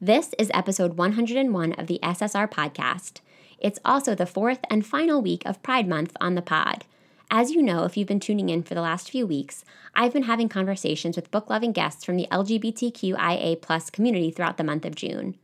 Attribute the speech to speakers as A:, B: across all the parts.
A: This is episode 101 of the SSR podcast. It's also the fourth and final week of Pride Month on the pod. As you know, if you've been tuning in for the last few weeks, I've been having conversations with book loving guests from the LGBTQIA community throughout the month of June.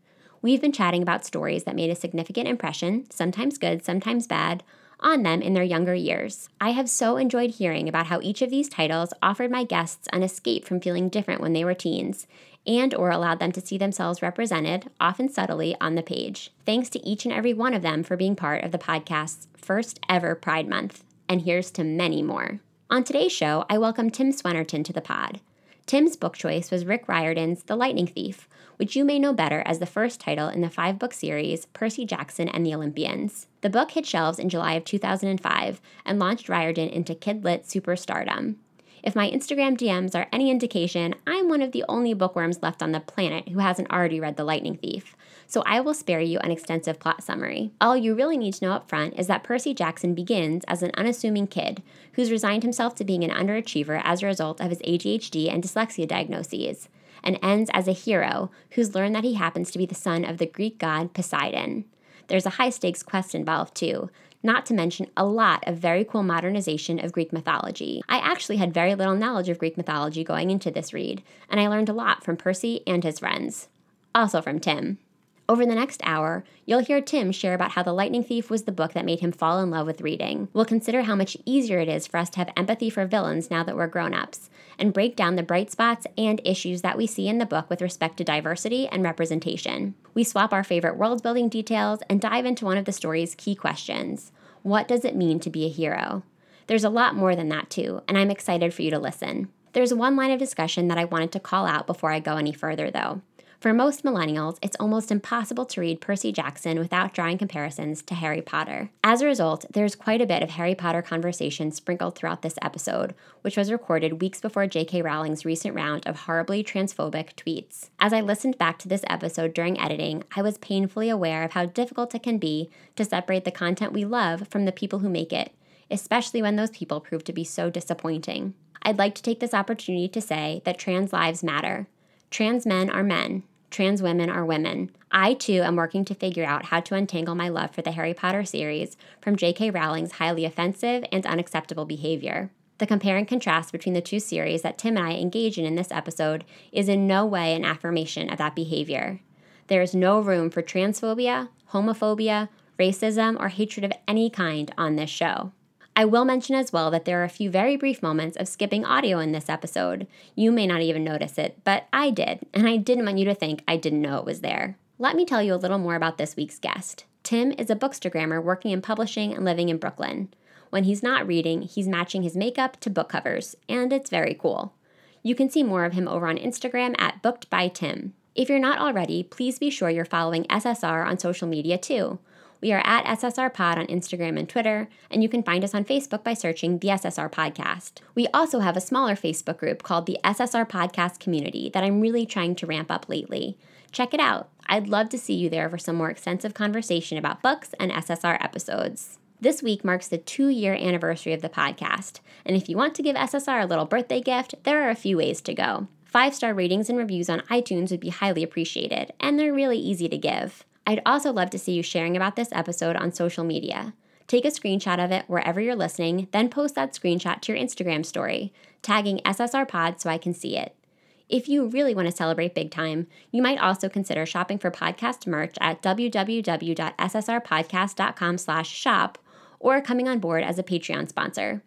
A: We've been chatting about stories that made a significant impression, sometimes good, sometimes bad, on them in their younger years. I have so enjoyed hearing about how each of these titles offered my guests an escape from feeling different when they were teens and or allowed them to see themselves represented, often subtly, on the page. Thanks to each and every one of them for being part of the podcast's first ever Pride Month. And here's to many more. On today's show, I welcome Tim Swenarton to the pod. Tim's book choice was Rick Riordan's The Lightning Thief, which you may know better as the first title in the five book series Percy Jackson and the Olympians. The book hit shelves in July of 2005 and launched Riordan into Kid Lit superstardom. If my Instagram DMs are any indication, I'm one of the only bookworms left on the planet who hasn't already read The Lightning Thief, so I will spare you an extensive plot summary. All you really need to know up front is that Percy Jackson begins as an unassuming kid who's resigned himself to being an underachiever as a result of his ADHD and dyslexia diagnoses, and ends as a hero who's learned that he happens to be the son of the Greek god Poseidon. There's a high stakes quest involved too, not to mention a lot of very cool modernization of Greek mythology. I actually had very little knowledge of Greek mythology going into this read, and I learned a lot from Percy and his friends. Also from Tim. Over the next hour, you'll hear Tim share about how The Lightning Thief was the book that made him fall in love with reading. We'll consider how much easier it is for us to have empathy for villains now that we're grown ups, and break down the bright spots and issues that we see in the book with respect to diversity and representation. We swap our favorite world building details and dive into one of the story's key questions What does it mean to be a hero? There's a lot more than that, too, and I'm excited for you to listen. There's one line of discussion that I wanted to call out before I go any further, though. For most millennials, it's almost impossible to read Percy Jackson without drawing comparisons to Harry Potter. As a result, there's quite a bit of Harry Potter conversation sprinkled throughout this episode, which was recorded weeks before J.K. Rowling's recent round of horribly transphobic tweets. As I listened back to this episode during editing, I was painfully aware of how difficult it can be to separate the content we love from the people who make it, especially when those people prove to be so disappointing. I'd like to take this opportunity to say that trans lives matter. Trans men are men, trans women are women. I too am working to figure out how to untangle my love for the Harry Potter series from J.K. Rowling's highly offensive and unacceptable behavior. The compare and contrast between the two series that Tim and I engage in in this episode is in no way an affirmation of that behavior. There is no room for transphobia, homophobia, racism, or hatred of any kind on this show. I will mention as well that there are a few very brief moments of skipping audio in this episode. You may not even notice it, but I did, and I didn't want you to think I didn't know it was there. Let me tell you a little more about this week's guest. Tim is a bookstagrammer working in publishing and living in Brooklyn. When he's not reading, he's matching his makeup to book covers, and it's very cool. You can see more of him over on Instagram at Booked by Tim. If you're not already, please be sure you're following SSR on social media too. We are at SSR Pod on Instagram and Twitter, and you can find us on Facebook by searching the SSR Podcast. We also have a smaller Facebook group called the SSR Podcast Community that I'm really trying to ramp up lately. Check it out. I'd love to see you there for some more extensive conversation about books and SSR episodes. This week marks the two year anniversary of the podcast, and if you want to give SSR a little birthday gift, there are a few ways to go. Five star ratings and reviews on iTunes would be highly appreciated, and they're really easy to give. I'd also love to see you sharing about this episode on social media. Take a screenshot of it wherever you're listening, then post that screenshot to your Instagram story, tagging SSR Pod so I can see it. If you really want to celebrate big time, you might also consider shopping for podcast merch at www.ssrpodcast.com/shop or coming on board as a Patreon sponsor.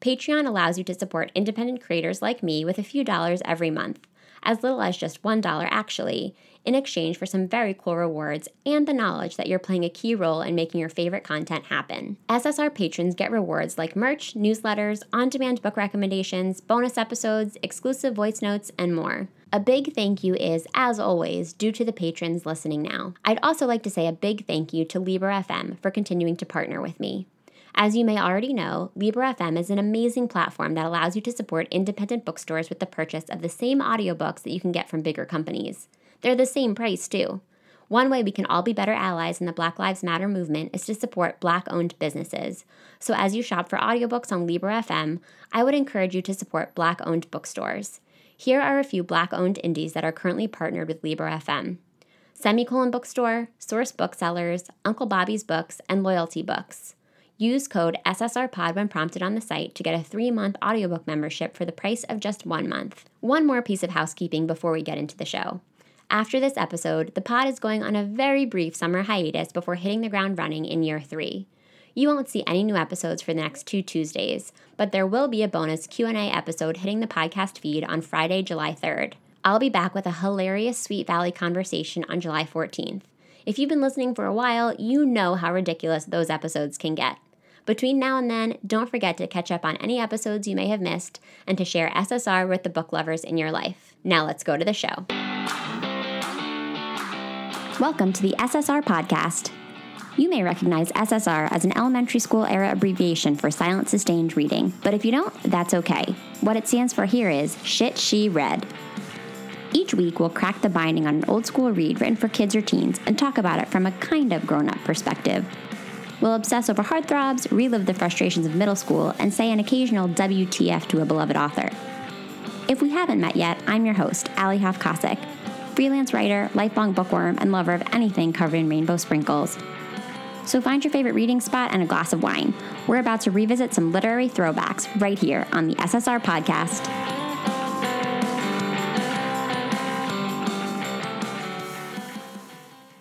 A: Patreon allows you to support independent creators like me with a few dollars every month, as little as just $1 actually, in exchange for some very cool rewards and the knowledge that you're playing a key role in making your favorite content happen. SSR patrons get rewards like merch, newsletters, on demand book recommendations, bonus episodes, exclusive voice notes, and more. A big thank you is, as always, due to the patrons listening now. I'd also like to say a big thank you to Libro FM for continuing to partner with me. As you may already know, Libro FM is an amazing platform that allows you to support independent bookstores with the purchase of the same audiobooks that you can get from bigger companies. They're the same price, too. One way we can all be better allies in the Black Lives Matter movement is to support Black owned businesses. So, as you shop for audiobooks on Libro FM, I would encourage you to support Black owned bookstores. Here are a few Black owned indies that are currently partnered with Libro FM Semicolon Bookstore, Source Booksellers, Uncle Bobby's Books, and Loyalty Books. Use code SSRPOD when prompted on the site to get a three month audiobook membership for the price of just one month. One more piece of housekeeping before we get into the show. After this episode, the pod is going on a very brief summer hiatus before hitting the ground running in year three. You won't see any new episodes for the next two Tuesdays, but there will be a bonus Q&A episode hitting the podcast feed on Friday, July 3rd. I'll be back with a hilarious Sweet Valley conversation on July 14th. If you've been listening for a while, you know how ridiculous those episodes can get. Between now and then, don't forget to catch up on any episodes you may have missed and to share SSR with the book lovers in your life. Now let's go to the show. Welcome to the SSR podcast. You may recognize SSR as an elementary school era abbreviation for silent sustained reading, but if you don't, that's okay. What it stands for here is Shit She Read. Each week, we'll crack the binding on an old school read written for kids or teens and talk about it from a kind of grown up perspective. We'll obsess over heartthrobs, relive the frustrations of middle school, and say an occasional WTF to a beloved author. If we haven't met yet, I'm your host, Alli Hoff freelance writer, lifelong bookworm, and lover of anything covered in rainbow sprinkles. So find your favorite reading spot and a glass of wine. We're about to revisit some literary throwbacks right here on the SSR podcast.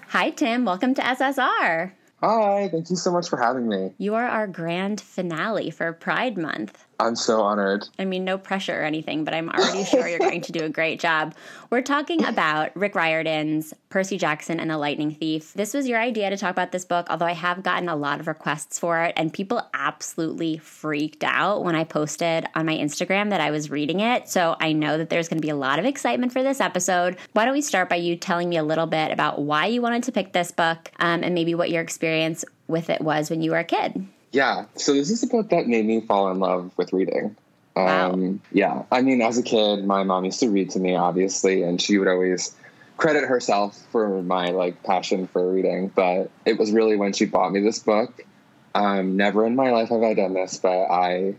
A: Hi, Tim. Welcome to SSR.
B: Hi, thank you so much for having me.
A: You are our grand finale for Pride Month.
B: I'm so honored.
A: I mean, no pressure or anything, but I'm already sure you're going to do a great job. We're talking about Rick Riordan's Percy Jackson and the Lightning Thief. This was your idea to talk about this book, although I have gotten a lot of requests for it, and people absolutely freaked out when I posted on my Instagram that I was reading it. So I know that there's going to be a lot of excitement for this episode. Why don't we start by you telling me a little bit about why you wanted to pick this book um, and maybe what your experience with it was when you were a kid?
B: Yeah, so this is a book that made me fall in love with reading.
A: Wow.
B: Um, yeah, I mean, as a kid, my mom used to read to me, obviously, and she would always credit herself for my like passion for reading. But it was really when she bought me this book. Um, never in my life have I done this, but I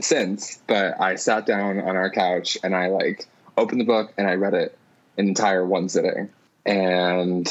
B: since. But I sat down on our couch and I like opened the book and I read it an entire one sitting, and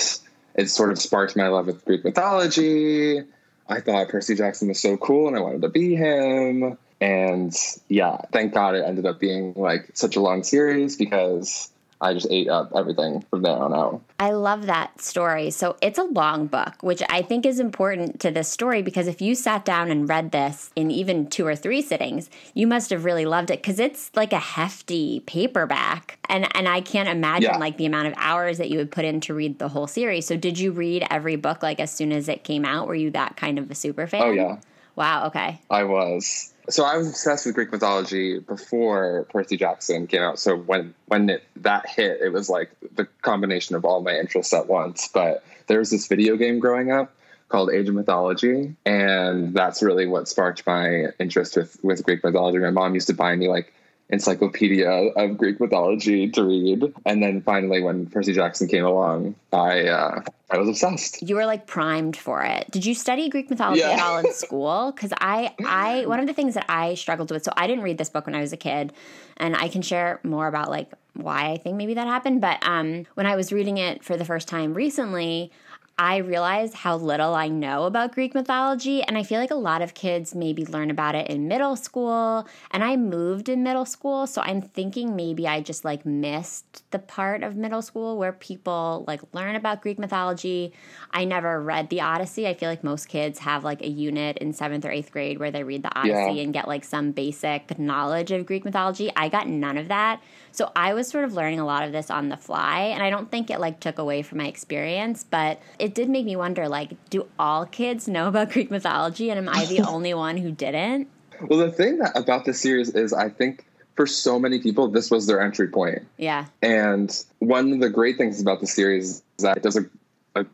B: it sort of sparked my love with Greek mythology. I thought Percy Jackson was so cool and I wanted to be him. And yeah, thank God it ended up being like such a long series because I just ate up everything from there on out.
A: I love that story. So it's a long book, which I think is important to this story because if you sat down and read this in even two or three sittings, you must have really loved it because it's like a hefty paperback. And and I can't imagine
B: Yeah.
A: like the amount of hours that you would put in to read the whole series. So did you read every book like as soon as it came out? Were you that kind of a super fan?
B: Oh, yeah.
A: Wow, okay.
B: I was. So I was obsessed with Greek mythology before Percy Jackson came out. So when when it, that hit, it was like the combination of all my interests at once. But there was this video game growing up called Age of Mythology, and that's really what sparked my interest with with Greek mythology. My mom used to buy me like encyclopedia of Greek mythology to read, and then finally, when Percy Jackson came along, I uh, I was obsessed.
A: you were like primed for it. Did you study Greek mythology
B: Yeah.
A: at all in school? Because I, I, one of the things that I struggled with. So I didn't read this book when I was a kid, and I can share more about like why I think maybe that happened. But um, when I was reading it for the first time recently. I realize how little I know about Greek mythology, and I feel like a lot of kids maybe learn about it in middle school. And I moved in middle school, so I'm thinking maybe I just like missed the part of middle school where people like learn about Greek mythology. I never read the Odyssey. I feel like most kids have like a unit in seventh or eighth grade where they read the Odyssey
B: Yeah.
A: and get like some basic knowledge of Greek mythology. I got none of that. So I was sort of learning a lot of this on the fly, and I don't think it like took away from my experience, but it did make me wonder like, do all kids know about Greek mythology, and am I the only one who didn't?
B: Well, the thing that, about this series is, I think for so many people, this was their entry point.
A: Yeah,
B: And one of the great things about the series is that it does a, a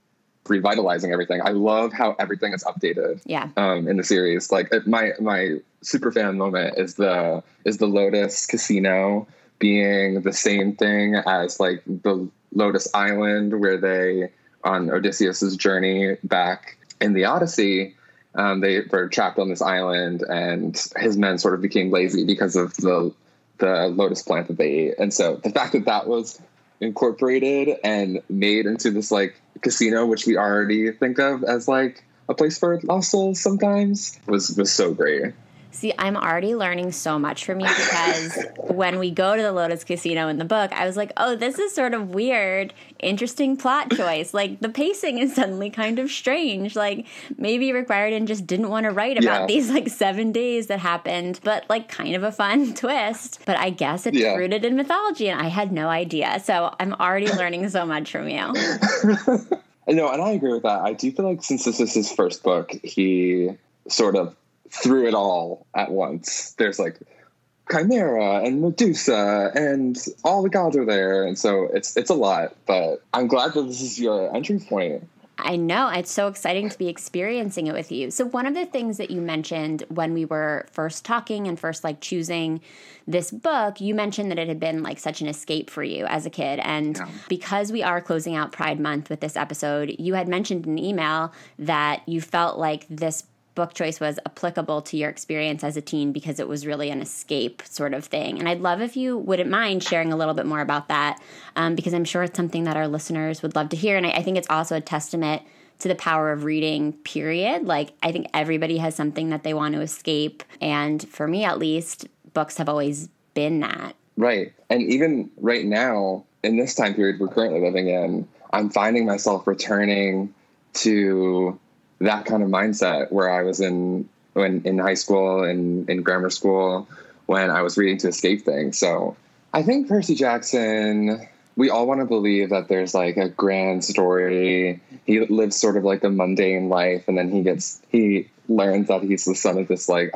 B: revitalizing everything. I love how everything is updated
A: yeah,
B: um, in the series. Like it- my my super fan moment is the is the Lotus Casino being the same thing as like the Lotus Island where they on Odysseus's journey back in the Odyssey. Um, they were trapped on this island, and his men sort of became lazy because of the the lotus plant that they ate. And so the fact that that was incorporated and made into this like casino, which we already think of as like a place for lost souls sometimes, was was so great.
A: See, I'm already learning so much from you because when we go to the Lotus Casino in the book, I was like, oh, this is sort of weird, interesting plot choice. Like the pacing is suddenly kind of strange. Like maybe Rick just didn't want to write about yeah. these like seven days that happened, but like kind of a fun twist. But I guess it's yeah. rooted in mythology and I had no idea. So I'm already learning so much from you.
B: No, and I agree with that. I do feel like since this is his first book, he sort of through it all at once. There's like Chimera and Medusa and all the gods are there, and so it's it's a lot. But I'm glad that this is your entry point.
A: I know. It's so exciting to be experiencing it with you. So, one of the things that you mentioned when we were first talking and first like choosing this book, you mentioned that it had been like such an escape for you as a kid. And yeah. because we are closing out Pride Month with this episode, you had mentioned in an email that you felt like this book choice was applicable to your experience as a teen because it was really an escape sort of thing. And I'd love if you wouldn't mind sharing a little bit more about that um, because I'm sure it's something that our listeners would love to hear. And I, I think it's also a testament to the power of reading, period. Like, I think everybody has something that they want to escape. And for me, at least, books have always been that.
B: Right. And even right now, in this time period we're currently living in, I'm finding myself returning to that kind of mindset where I was in when in high school and in grammar school when I was reading to escape things. So I think Percy Jackson, we all want to believe that there's like a grand story. He lives sort of like a mundane life and then he gets he learns that he's the son of this like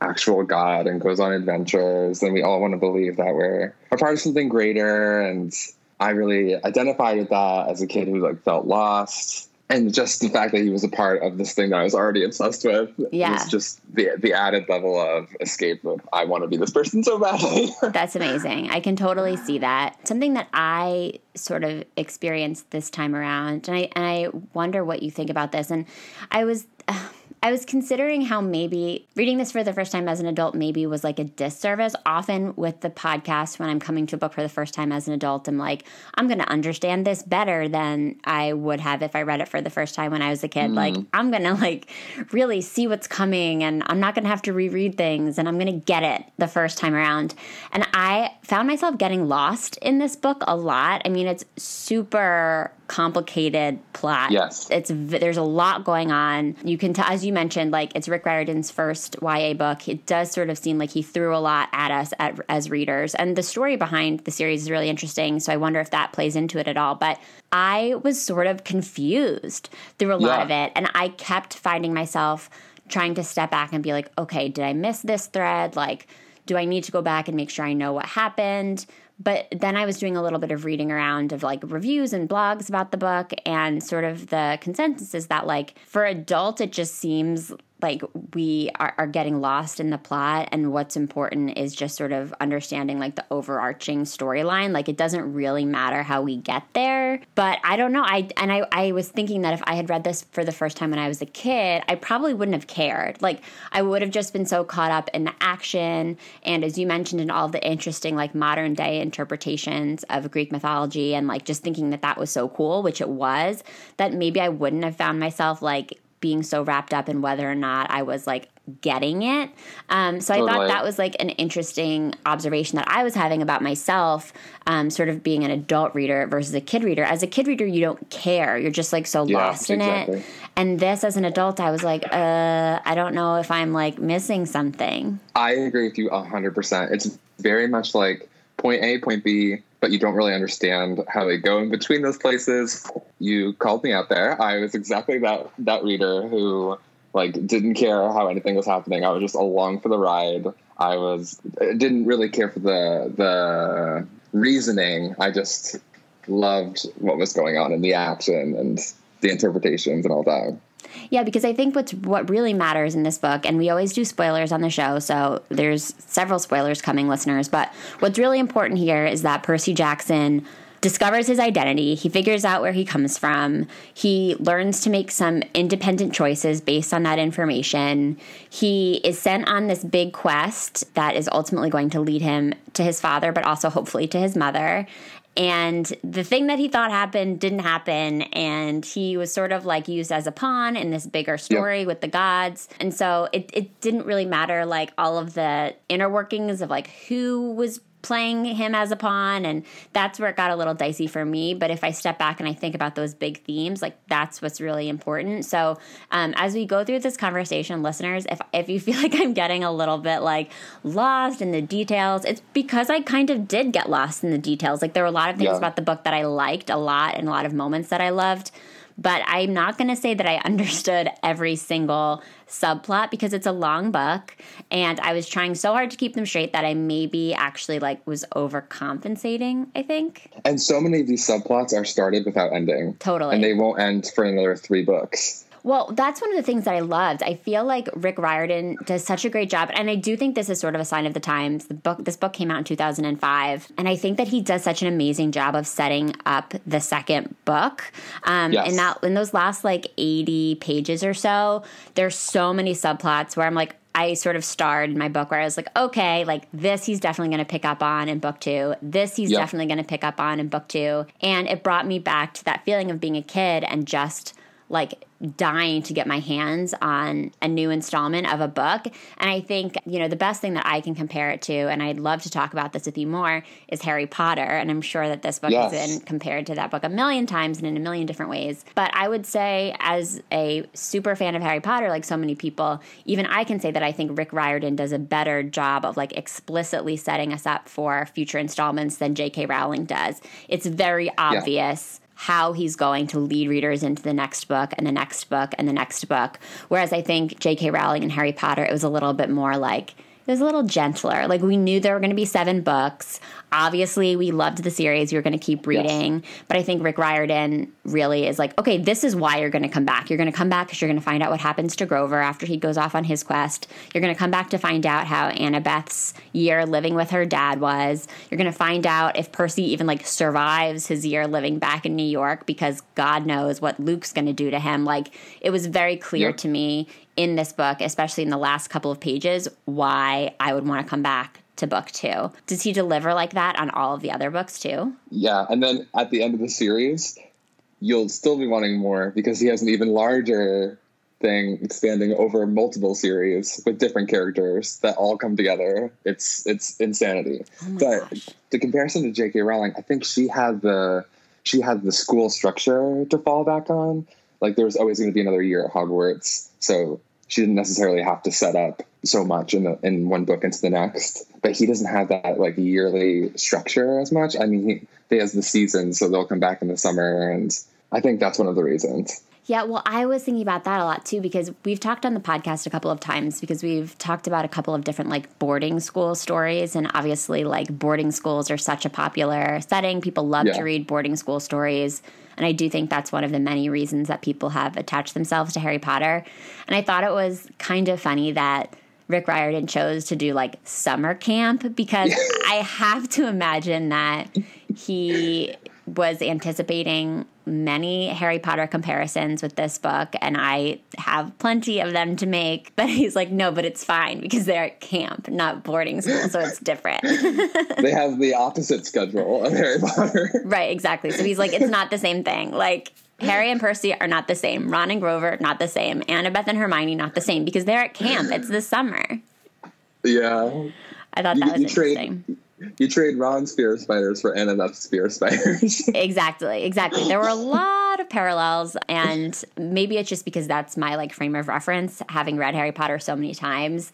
B: actual God and goes on adventures. And we all want to believe that we're a part of something greater. And I really identified with that as a kid who like felt lost and just the fact that he was a part of this thing that I was already obsessed with yeah. was just the the added level of escape of I want to be this person so badly.
A: That's amazing. I can totally see that. Something that I sort of experienced this time around, and I and I wonder what you think about this. And I was. Uh, I was considering how maybe reading this for the first time as an adult maybe was like a disservice. Often with the podcast, when I'm coming to a book for the first time as an adult, I'm like, I'm going to understand this better than I would have if I read it for the first time when I was a kid. Mm. Like, I'm going to like really see what's coming and I'm not going to have to reread things and I'm going to get it the first time around. And I found myself getting lost in this book a lot. I mean, it's super complicated plot.
B: Yes,
A: it's there's a lot going on. You can, t- as you mentioned, like it's Rick Riordan's first YA book. It does sort of seem like he threw a lot at us at, as readers, and the story behind the series is really interesting. So I wonder if that plays into it at all. But I was sort of confused through a lot of it, and I kept finding myself trying to step back and be like, okay, did I miss this thread? Like, do I need to go back and make sure I know what happened? But then I was doing a little bit of reading around of like reviews and blogs about the book, and sort of the consensus is that, like, for adults, it just seems like we are, are, getting lost in the plot and what's important is just sort of understanding like the overarching storyline. Like it doesn't really matter how we get there but i don't know. I and I, I was thinking that if i had read this for the first time when i was a kid i probably wouldn't have cared. Like i would have just been so caught up in the action and as you mentioned in all the interesting like modern day interpretations of greek mythology and like just thinking that that was so cool which it was that maybe i wouldn't have found myself like being so wrapped up in whether or not I was like getting it. Um, so totally. I thought that was like an interesting observation that I was having about myself, um, sort of being an adult reader versus a kid reader. As a kid reader, you don't care. You're just like so yeah, lost in exactly. it. And this, as an adult, I was like, uh, I don't know if I'm like missing something.
B: I agree with you 100%. It's very much like point A, point B, but you don't really understand how they go in between those places. You called me out there. I was exactly that that reader who like didn't care how anything was happening. I was just along for the ride. I was didn't really care for the the reasoning. I just loved what was going on in the action and the interpretations and all that.
A: Yeah, because I think what's what really matters in this book, and we always do spoilers on the show, so there's several spoilers coming, listeners. But what's really important here is that Percy Jackson discovers his identity. He figures out where he comes from. He learns to make some independent choices based on that information. He is sent on this big quest that is ultimately going to lead him to his father, but also hopefully to his mother and the thing that he thought happened didn't happen. And he was sort of like used as a pawn in this bigger story yep. with the gods. And so it, it didn't really matter like all of the inner workings of like who was playing him as a pawn and that's where it got a little dicey for me. But if i step back and i think about those big themes like that's what's really important. So um, as we go through this conversation listeners if, if you feel like i'm getting a little bit like lost in the details it's because i kind of did get lost in the details. Like there were a lot of things yeah. about the book that i liked a lot and a lot of moments that i loved but I'm not going to say that I understood every single subplot because it's a long book and I was trying so hard to keep them straight that I maybe actually like was overcompensating, I think.
B: And so many of these subplots are started without ending.
A: Totally.
B: And they won't end for another 3 books.
A: Well, that's one of the things that I loved. I feel like Rick Riordan does such a great job, and I do think this is sort of a sign of the times. The book, this book came out in 2005, and I think that he does such an amazing job of setting up the second book. Um, yes. And that in those last like 80 pages or so, there's so many subplots where I'm like, I sort of starred in my book where I was like, okay, like this he's definitely going to pick up on in book two. This he's yep. definitely going to pick up on in book two. And it brought me back to that feeling of being a kid and just like dying to get my hands on a new installment of a book. And I think, you know, the best thing that I can compare it to, and I'd love to talk about this with you more, is Harry Potter. And I'm sure that this book yes. has been compared to that book a million times and in a million different ways. But I would say, as a super fan of Harry Potter, like so many people, even I can say that I think Rick Riordan does a better job of like explicitly setting us up for future installments than J.K. Rowling does. It's very obvious. Yeah how he's going to lead readers into the next book and the next book and the next book. Whereas I think J.K. Rowling and Harry Potter, it was a little bit more like it was a little gentler. Like we knew there were going to be seven books. Obviously, we loved the series. We were going to keep reading. Yes. But I think Rick Riordan really is like, okay, this is why you're going to come back. You're going to come back because you're going to find out what happens to Grover after he goes off on his quest. You're going to come back to find out how Annabeth's year living with her dad was. You're going to find out if Percy even like survives his year living back in New York because God knows what Luke's going to do to him. Like it was very clear yep. to me in this book, especially in the last couple of pages, why I would want to come back to book two. Does he deliver like that on all of the other books too?
B: Yeah. And then at the end of the series, you'll still be wanting more because he has an even larger thing expanding over multiple series with different characters that all come together. It's it's insanity. Oh but gosh. the comparison to J.K. Rowling, I think she had the she had the school structure to fall back on. Like there was always going to be another year at Hogwarts, so she didn't necessarily have to set up so much in the in one book into the next. But he doesn't have that like yearly structure as much. I mean, he, he has the seasons, so they'll come back in the summer, and I think that's one of the reasons.
A: Yeah, well, I was thinking about that a lot too because we've talked on the podcast a couple of times because we've talked about a couple of different like boarding school stories. And obviously, like boarding schools are such a popular setting. People love yeah. to read boarding school stories. And I do think that's one of the many reasons that people have attached themselves to Harry Potter. And I thought it was kind of funny that Rick Riordan chose to do like summer camp because I have to imagine that he was anticipating many Harry Potter comparisons with this book, and I have plenty of them to make. But he's like, no, but it's fine because they're at camp, not boarding school, so it's different.
B: they have the opposite schedule of Harry Potter.
A: Right, exactly. So he's like, it's not the same thing. Like, Harry and Percy are not the same. Ron and Grover, not the same. Annabeth and Hermione, not the same because they're at camp. It's the summer.
B: Yeah.
A: I thought that you, was you interesting.
B: Trade, you trade Ron's spear spiders for Annabeth's spear spiders.
A: exactly, exactly. There were a lot of parallels, and maybe it's just because that's my like frame of reference, having read Harry Potter so many times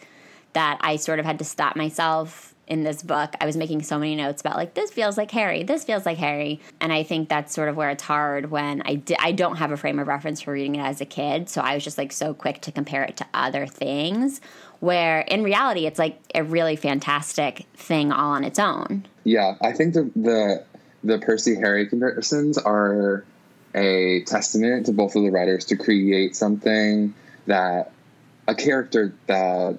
A: that I sort of had to stop myself in this book. I was making so many notes about like this feels like Harry, this feels like Harry, and I think that's sort of where it's hard when I di- I don't have a frame of reference for reading it as a kid, so I was just like so quick to compare it to other things where in reality it's like a really fantastic thing all on its own.
B: Yeah, I think the the the Percy Harry comparisons are a testament to both of the writers to create something that a character that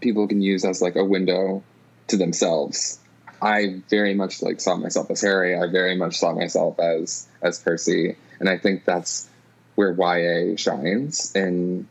B: people can use as like a window to themselves. I very much like saw myself as Harry. I very much saw myself as as Percy, and I think that's where YA shines in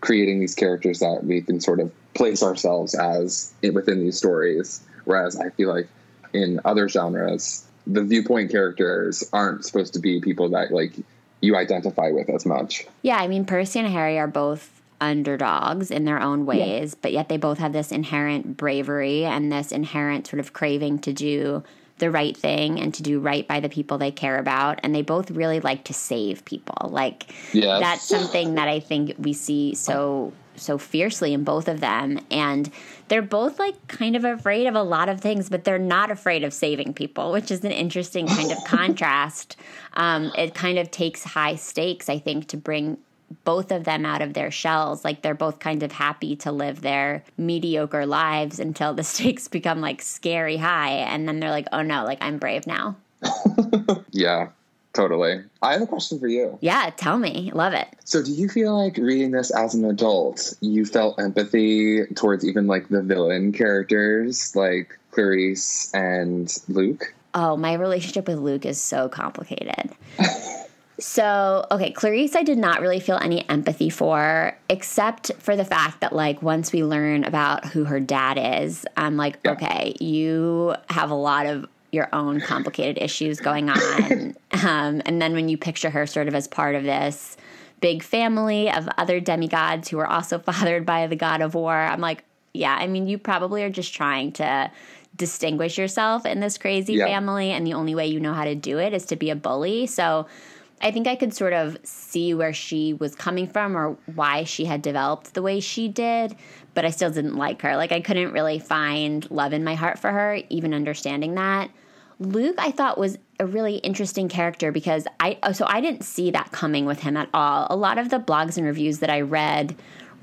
B: creating these characters that we can sort of place ourselves as within these stories. Whereas I feel like in other genres, the viewpoint characters aren't supposed to be people that like you identify with as much.
A: Yeah, I mean, Percy and Harry are both underdogs in their own ways, yeah. but yet they both have this inherent bravery and this inherent sort of craving to do the right thing and to do right by the people they care about. And they both really like to save people. Like, yes. that's something that I think we see so so fiercely in both of them and they're both like kind of afraid of a lot of things but they're not afraid of saving people which is an interesting kind of contrast um, it kind of takes high stakes i think to bring both of them out of their shells. Like they're both kind of happy to live their mediocre lives until the stakes become like scary high. And then they're like, oh no, like I'm brave now.
B: yeah, totally. I have a question for you.
A: Yeah, tell me. Love it.
B: So, do you feel like reading this as an adult, you felt empathy towards even like the villain characters like Clarisse and Luke?
A: Oh, my relationship with Luke is so complicated. So, okay, Clarisse, I did not really feel any empathy for, except for the fact that, like, once we learn about who her dad is, I'm like, yeah. okay, you have a lot of your own complicated issues going on. um, and then when you picture her sort of as part of this big family of other demigods who are also fathered by the god of war, I'm like, yeah, I mean, you probably are just trying to distinguish yourself in this crazy yeah. family. And the only way you know how to do it is to be a bully. So, I think I could sort of see where she was coming from or why she had developed the way she did, but I still didn't like her. Like I couldn't really find love in my heart for her, even understanding that. Luke, I thought was a really interesting character because I so I didn't see that coming with him at all. A lot of the blogs and reviews that I read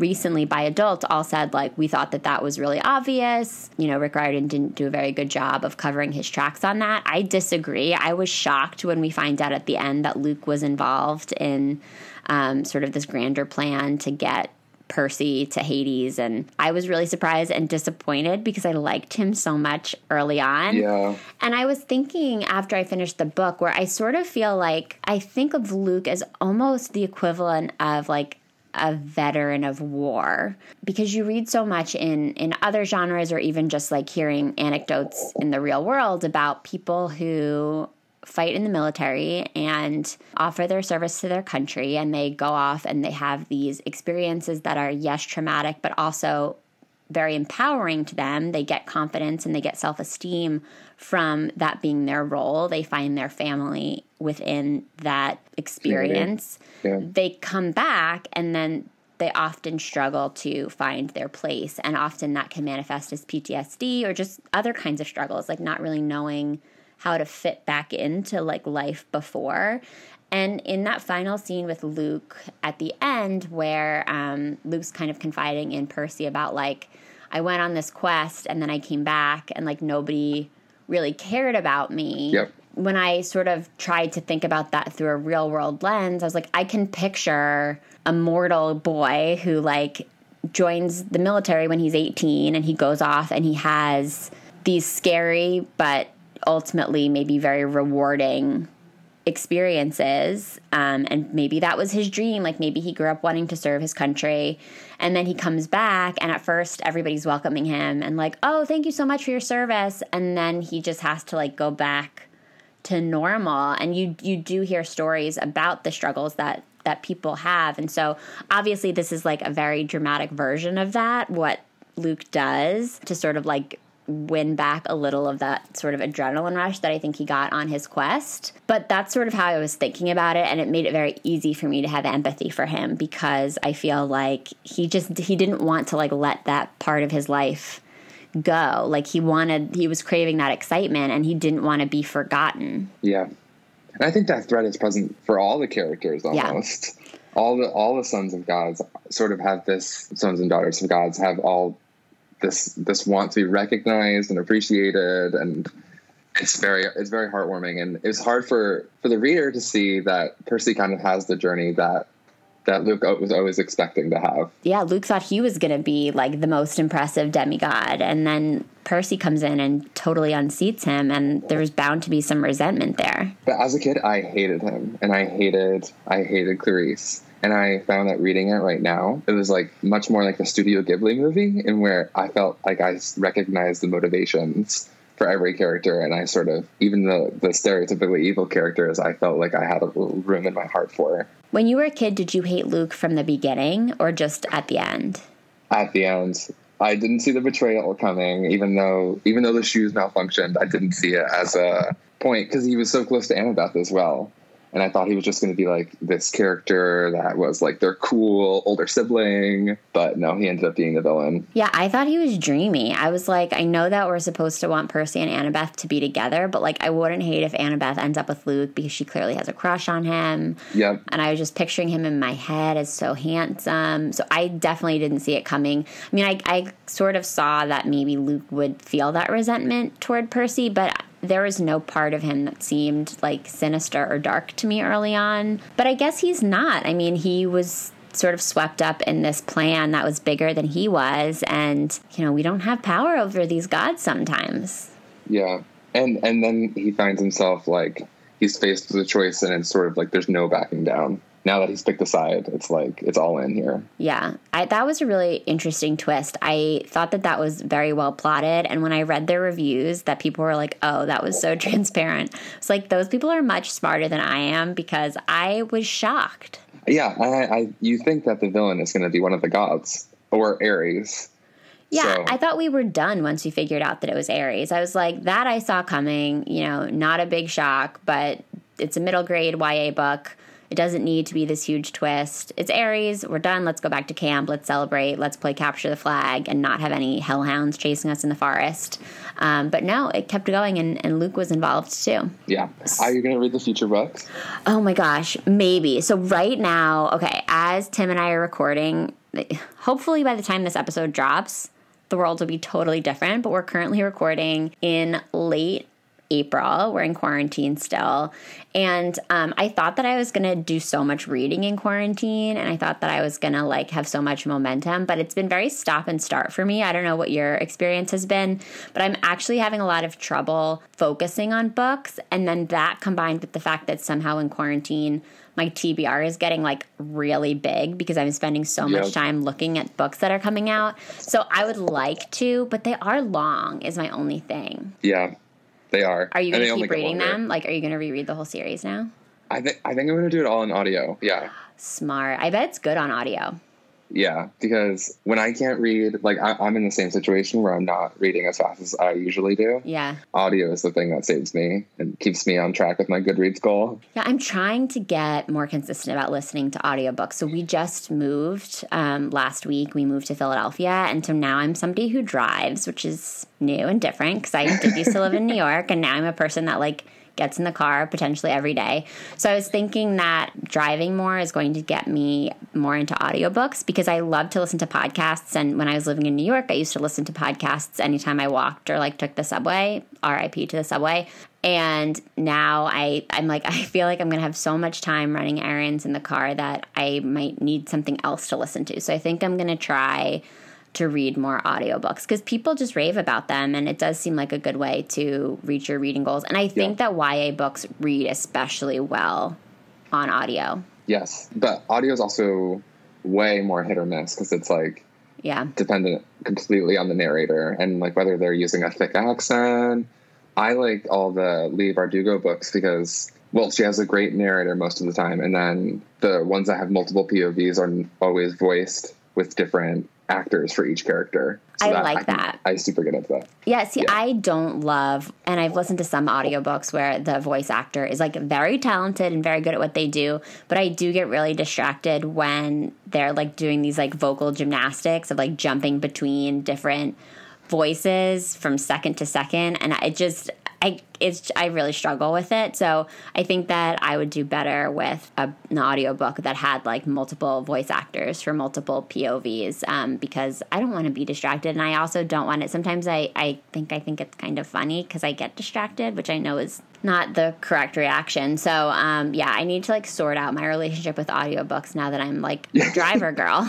A: recently by adults all said like we thought that that was really obvious. You know, Rick Riordan didn't do a very good job of covering his tracks on that. I disagree. I was shocked when we find out at the end that Luke was involved in um, sort of this grander plan to get Percy to Hades. And I was really surprised and disappointed because I liked him so much early on.
B: Yeah.
A: And I was thinking after I finished the book where I sort of feel like I think of Luke as almost the equivalent of like a veteran of war. Because you read so much in in other genres or even just like hearing anecdotes in the real world about people who fight in the military and offer their service to their country and they go off and they have these experiences that are yes traumatic but also very empowering to them. They get confidence and they get self esteem from that being their role. They find their family within that experience. Yeah. They come back and then they often struggle to find their place. And often that can manifest as PTSD or just other kinds of struggles, like not really knowing how to fit back into like life before. And in that final scene with Luke at the end, where um, Luke's kind of confiding in Percy about like, I went on this quest and then I came back and like nobody really cared about me.
B: Yep.
A: When I sort of tried to think about that through a real world lens, I was like, I can picture a mortal boy who like joins the military when he's 18 and he goes off and he has these scary but ultimately maybe very rewarding experiences um, and maybe that was his dream like maybe he grew up wanting to serve his country. And then he comes back and at first everybody's welcoming him and like oh thank you so much for your service. And then he just has to like go back to normal. And you you do hear stories about the struggles that that people have. And so obviously this is like a very dramatic version of that what Luke does to sort of like win back a little of that sort of adrenaline rush that I think he got on his quest. But that's sort of how I was thinking about it and it made it very easy for me to have empathy for him because I feel like he just he didn't want to like let that part of his life go. Like he wanted he was craving that excitement and he didn't want to be forgotten.
B: Yeah. And I think that thread is present for all the characters almost. Yeah. All the all the sons of gods sort of have this sons and daughters of gods have all this this want to be recognized and appreciated and it's very it's very heartwarming and it's hard for for the reader to see that Percy kind of has the journey that that Luke was always expecting to have.
A: Yeah, Luke thought he was going to be like the most impressive demigod and then Percy comes in and totally unseats him and there's bound to be some resentment there.
B: But as a kid I hated him and I hated I hated Clarisse and I found that reading it right now, it was like much more like the Studio Ghibli movie, in where I felt like I recognized the motivations for every character, and I sort of even the the stereotypically evil characters, I felt like I had a little room in my heart for.
A: When you were a kid, did you hate Luke from the beginning or just at the end?
B: At the end, I didn't see the betrayal coming, even though even though the shoes malfunctioned, I didn't see it as a point because he was so close to Annabeth as well and I thought he was just going to be like this character that was like their cool older sibling, but no, he ended up being the villain.
A: Yeah, I thought he was dreamy. I was like, I know that we're supposed to want Percy and Annabeth to be together, but like, I wouldn't hate if Annabeth ends up with Luke because she clearly has a crush on him.
B: Yep.
A: And I was just picturing him in my head as so handsome. So I definitely didn't see it coming. I mean, I, I sort of saw that maybe Luke would feel that resentment toward Percy, but there was no part of him that seemed like sinister or dark to me early on. But I guess he's not. I mean, he was sort of swept up in this plan that was bigger than he was and you know we don't have power over these gods sometimes
B: yeah and and then he finds himself like he's faced with a choice and it's sort of like there's no backing down now that he's picked a side, it's like it's all in here.
A: Yeah, I, that was a really interesting twist. I thought that that was very well plotted, and when I read their reviews, that people were like, "Oh, that was so transparent." It's like those people are much smarter than I am because I was shocked.
B: Yeah, I, I you think that the villain is going to be one of the gods or Ares.
A: Yeah, so. I thought we were done once we figured out that it was Ares. I was like, that I saw coming, you know, not a big shock, but it's a middle grade YA book it doesn't need to be this huge twist. It's Ares. We're done. Let's go back to camp. Let's celebrate. Let's play capture the flag and not have any hellhounds chasing us in the forest. Um, but no, it kept going, and, and Luke was involved too.
B: Yeah. Are you going to read the future books?
A: Oh my gosh, maybe. So right now, okay, as Tim and I are recording, hopefully by the time this episode drops, the world will be totally different. But we're currently recording in late April. We're in quarantine still. And um, I thought that I was going to do so much reading in quarantine and I thought that I was going to like have so much momentum, but it's been very stop and start for me. I don't know what your experience has been, but I'm actually having a lot of trouble focusing on books. And then that combined with the fact that somehow in quarantine, my TBR is getting like really big because I'm spending so yep. much time looking at books that are coming out. So I would like to, but they are long, is my only thing.
B: Yeah. They are.
A: Are you going to keep reading them? Like, are you going to reread the whole series now?
B: I think I think I'm going to do it all in audio. Yeah.
A: Smart. I bet it's good on audio.
B: Yeah, because when I can't read, like I, am in the same situation where I'm not reading as fast as I usually do.
A: Yeah.
B: Audio is the thing that saves me and keeps me on track with my Goodreads goal.
A: Yeah, I'm trying to get more consistent about listening to audiobooks. So we just moved um, last week. We moved to Philadelphia. And so now I'm somebody who drives, which is new and different because I did used to live in New York. And now I'm a person that like gets in the car potentially every day. So I was thinking that driving more is going to get me more into audiobooks because I love to listen to podcasts. And when I was living in New York, I used to listen to podcasts anytime I walked or like took the subway, RIP to the subway. And now I, I'm like, I feel like I'm going to have so much time running errands in the car that I might need something else to listen to. So I think I'm going to try to read more audiobooks because people just rave about them and it does seem like a good way to reach your reading goals. And I think yeah. that YA books read especially well on audio.
B: Yes, but audio is also way more hit or miss because it's like
A: yeah
B: dependent completely on the narrator and like whether they're using a thick accent. I like all the Leigh Bardugo books because well, she has a great narrator most of the time, and then the ones that have multiple POVs are always voiced with different actors for each character.
A: So I that, like I, that.
B: I super get into that.
A: Yeah, see, yeah. I don't love, and I've listened to some audiobooks where the voice actor is like very talented and very good at what they do, but I do get really distracted when they're like doing these like vocal gymnastics of like jumping between different voices from second to second and it just I it's I really struggle with it. So I think that I would do better with a, an audiobook that had like multiple voice actors for multiple POVs um, because I don't want to be distracted, and I also don't want it. Sometimes I I think I think it's kind of funny because I get distracted, which I know is not the correct reaction. So um, yeah, I need to like sort out my relationship with audiobooks now that I'm like a driver girl.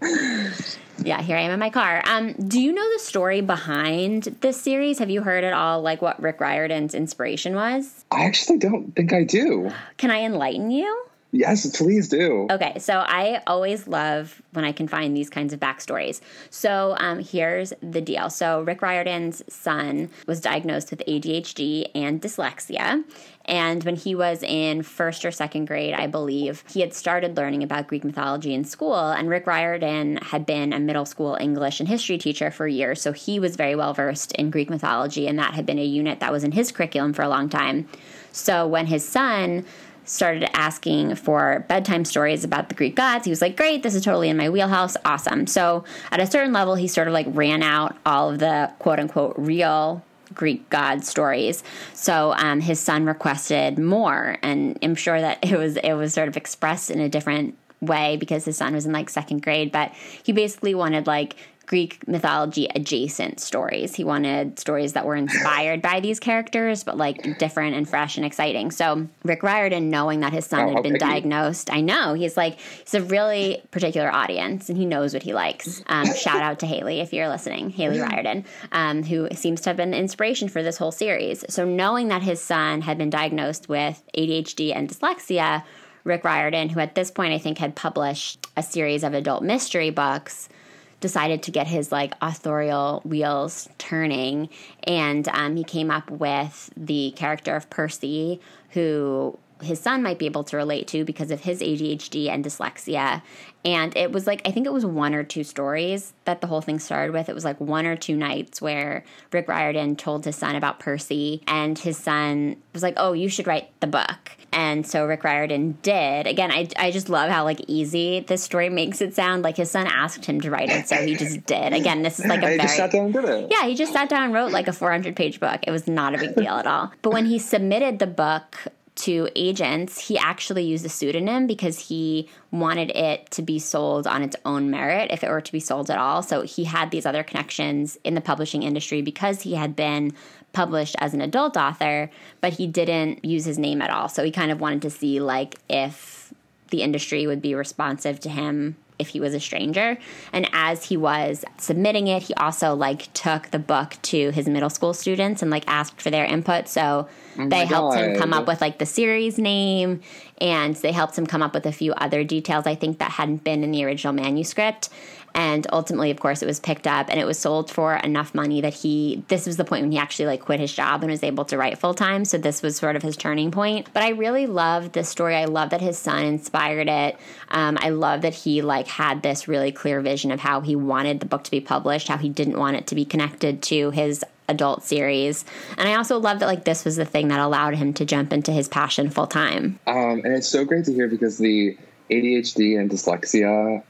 A: yeah, here I am in my car. Um, do you know the story behind this series? Have you heard at all, like what Rick Riordan's inspiration was?
B: I actually don't think I do.
A: Can I enlighten you?
B: Yes, please do.
A: Okay, so I always love when I can find these kinds of backstories. So um, here's the deal. So Rick Riordan's son was diagnosed with ADHD and dyslexia. And when he was in first or second grade, I believe, he had started learning about Greek mythology in school. And Rick Riordan had been a middle school English and history teacher for years. So he was very well versed in Greek mythology, and that had been a unit that was in his curriculum for a long time. So when his son started asking for bedtime stories about the Greek gods. He was like, Great, this is totally in my wheelhouse. Awesome. So at a certain level, he sort of like ran out all of the quote unquote real Greek god stories. So um, his son requested more, and I'm sure that it was it was sort of expressed in a different way because his son was in like second grade. But he basically wanted like Greek mythology adjacent stories. He wanted stories that were inspired by these characters, but like different and fresh and exciting. So Rick Riordan, knowing that his son oh, had been diagnosed, I know he's like he's a really particular audience, and he knows what he likes. Um, shout out to Haley if you're listening, Haley Riordan, um, who seems to have been the inspiration for this whole series. So knowing that his son had been diagnosed with ADHD and dyslexia. Rick Riordan, who at this point I think had published a series of adult mystery books, decided to get his like authorial wheels turning, and um, he came up with the character of Percy, who his son might be able to relate to because of his ADHD and dyslexia. And it was like, I think it was one or two stories that the whole thing started with. It was like one or two nights where Rick Riordan told his son about Percy, and his son was like, Oh, you should write the book. And so Rick Riordan did. Again, I, I just love how like easy this story makes it sound. Like his son asked him to write it, so he just did. Again, this is like a
B: very
A: just
B: sat down and did it.
A: Yeah, he just sat down and wrote like a 400 page book. It was not a big deal at all. But when he submitted the book to agents, he actually used a pseudonym because he wanted it to be sold on its own merit if it were to be sold at all. So he had these other connections in the publishing industry because he had been published as an adult author, but he didn't use his name at all. So he kind of wanted to see like if the industry would be responsive to him if he was a stranger. And as he was submitting it, he also like took the book to his middle school students and like asked for their input. So oh they helped God. him come up with like the series name and they helped him come up with a few other details I think that hadn't been in the original manuscript. And ultimately, of course, it was picked up and it was sold for enough money that he, this was the point when he actually like quit his job and was able to write full time. So this was sort of his turning point. But I really love this story. I love that his son inspired it. Um, I love that he like had this really clear vision of how he wanted the book to be published, how he didn't want it to be connected to his adult series. And I also love that like this was the thing that allowed him to jump into his passion full time.
B: Um, and it's so great to hear because the ADHD and dyslexia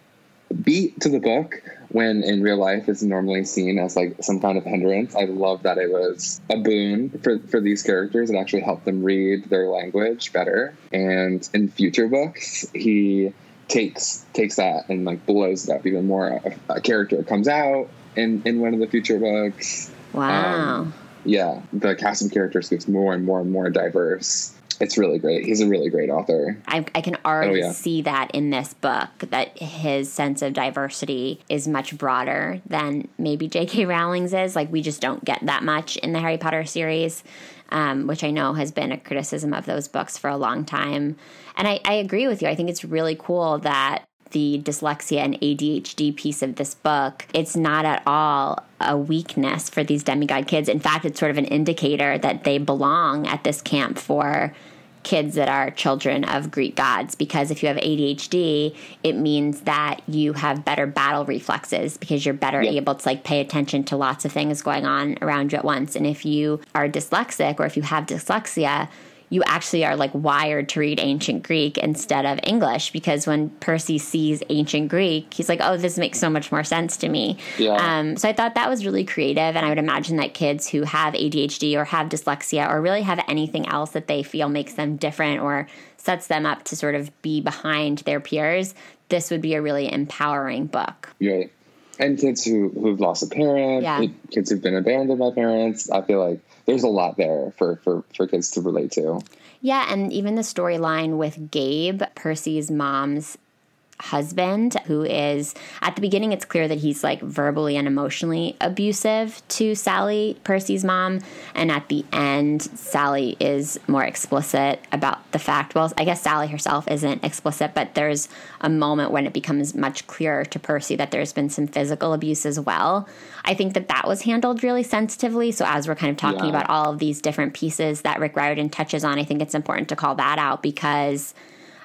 B: beat to the book when in real life is normally seen as like some kind of hindrance. I love that it was a boon for, for these characters. It actually helped them read their language better. And in future books, he takes takes that and like blows it up even more. A, a character comes out in, in one of the future books.
A: Wow. Um,
B: yeah, the cast of characters gets more and more and more diverse it's really great. He's a really great author.
A: I, I can already oh, yeah. see that in this book that his sense of diversity is much broader than maybe J.K. Rowling's is. Like we just don't get that much in the Harry Potter series, um, which I know has been a criticism of those books for a long time. And I, I agree with you. I think it's really cool that the dyslexia and ADHD piece of this book, it's not at all a weakness for these demigod kids. In fact, it's sort of an indicator that they belong at this camp for kids that are children of Greek gods because if you have ADHD, it means that you have better battle reflexes because you're better yep. able to like pay attention to lots of things going on around you at once. And if you are dyslexic or if you have dyslexia, you actually are like wired to read ancient Greek instead of English because when Percy sees ancient Greek, he's like, oh, this makes so much more sense to me. Yeah. Um, so I thought that was really creative. And I would imagine that kids who have ADHD or have dyslexia or really have anything else that they feel makes them different or sets them up to sort of be behind their peers, this would be a really empowering book.
B: Yeah. And kids who, who've lost a parent, yeah. kids who've been abandoned by parents. I feel like there's a lot there for, for, for kids to relate to.
A: Yeah, and even the storyline with Gabe, Percy's mom's husband, who is at the beginning, it's clear that he's like verbally and emotionally abusive to Sally, Percy's mom. And at the end, Sally is more explicit about the fact. Well, I guess Sally herself isn't explicit, but there's a moment when it becomes much clearer to Percy that there's been some physical abuse as well. I think that that was handled really sensitively. So as we're kind of talking yeah. about all of these different pieces that Rick Riordan touches on, I think it's important to call that out because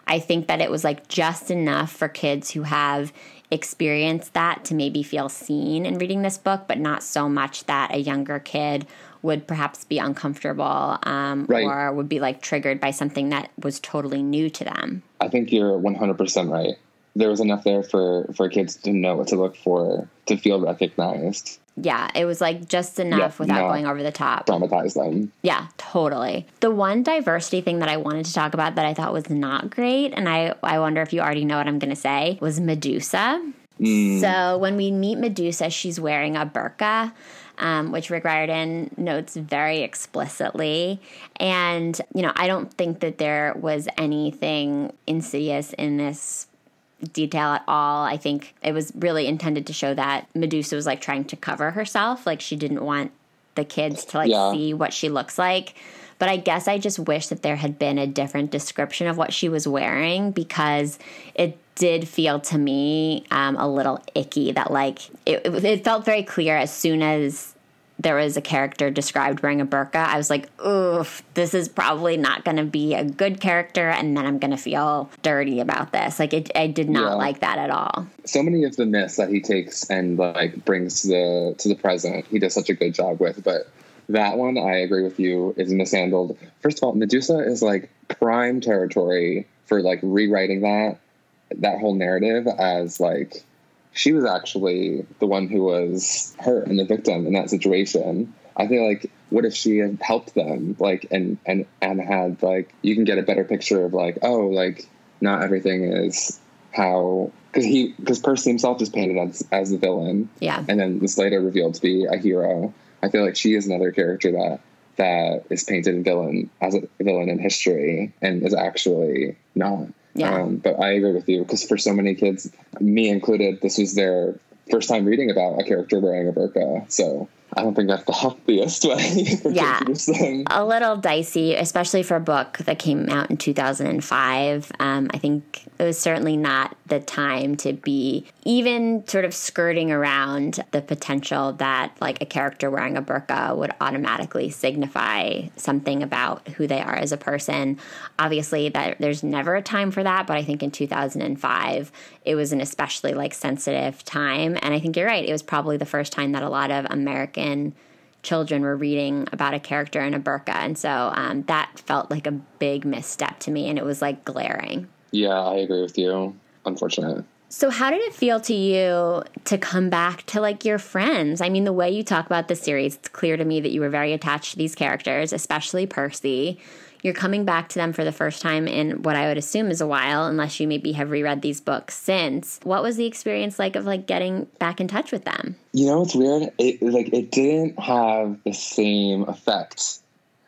A: I think that it was like just enough for kids who have experienced that to maybe feel seen in reading this book, but not so much that a younger kid would perhaps be uncomfortable um, right. or would be like triggered by something that was totally new to them.
B: I think you're 100% right. There was enough there for, for kids to know what to look for, to feel recognized
A: yeah, it was like just enough without going over the top.
B: Traumatize them.
A: Yeah, totally. The one diversity thing that I wanted to talk about that I thought was not great, and I, I wonder if you already know what I'm going to say, was Medusa. Mm. So when we meet Medusa, she's wearing a burqa. Um, which Rick Riordan notes very explicitly. And, you know, I don't think that there was anything insidious in this detail at all. I think it was really intended to show that Medusa was like trying to cover herself. Like she didn't want the kids to like yeah. see what she looks like. But I guess I just wish that there had been a different description of what she was wearing because it did feel to me um, a little icky that like it, it felt very clear as soon as there was a character described wearing a burqa, I was like, oof, this is probably not going to be a good character. And then I'm going to feel dirty about this. Like, it, I did not yeah. like that at all.
B: So many of the myths that he takes and like brings to the, to the present, he does such a good job with. But that one, I agree with you, is mishandled. First of all, Medusa is like prime territory for like rewriting that, that whole narrative as like, she was actually the one who was hurt and the victim in that situation. I feel like what if she had helped them, like, and and and had like you can get a better picture of like, oh, like not everything is how because he because Percy himself is painted as as the villain,
A: yeah,
B: and then was later revealed to be a hero. I feel like she is another character that that is painted a villain as a villain in history and is actually not. Yeah. Um, but I agree with you because for so many kids, me included, this was their first time reading about a character wearing a burqa. So I don't think that's the healthiest way. yeah,
A: a little dicey, especially for a book that came out in 2005. Um, I think it was certainly not the time to be even sort of skirting around the potential that like a character wearing a burqa would automatically signify something about who they are as a person. Obviously, that there's never a time for that, but I think in 2005 it was an especially like sensitive time, and I think you're right. It was probably the first time that a lot of American children were reading about a character in a burqa, and so um, that felt like a big misstep to me, and it was like glaring.
B: Yeah, I agree with you. Unfortunate.
A: So, how did it feel to you to come back to like your friends? I mean, the way you talk about the series, it's clear to me that you were very attached to these characters, especially Percy. You're coming back to them for the first time in what I would assume is a while, unless you maybe have reread these books since. What was the experience like of like getting back in touch with them?
B: You know, it's weird. It like it didn't have the same effect.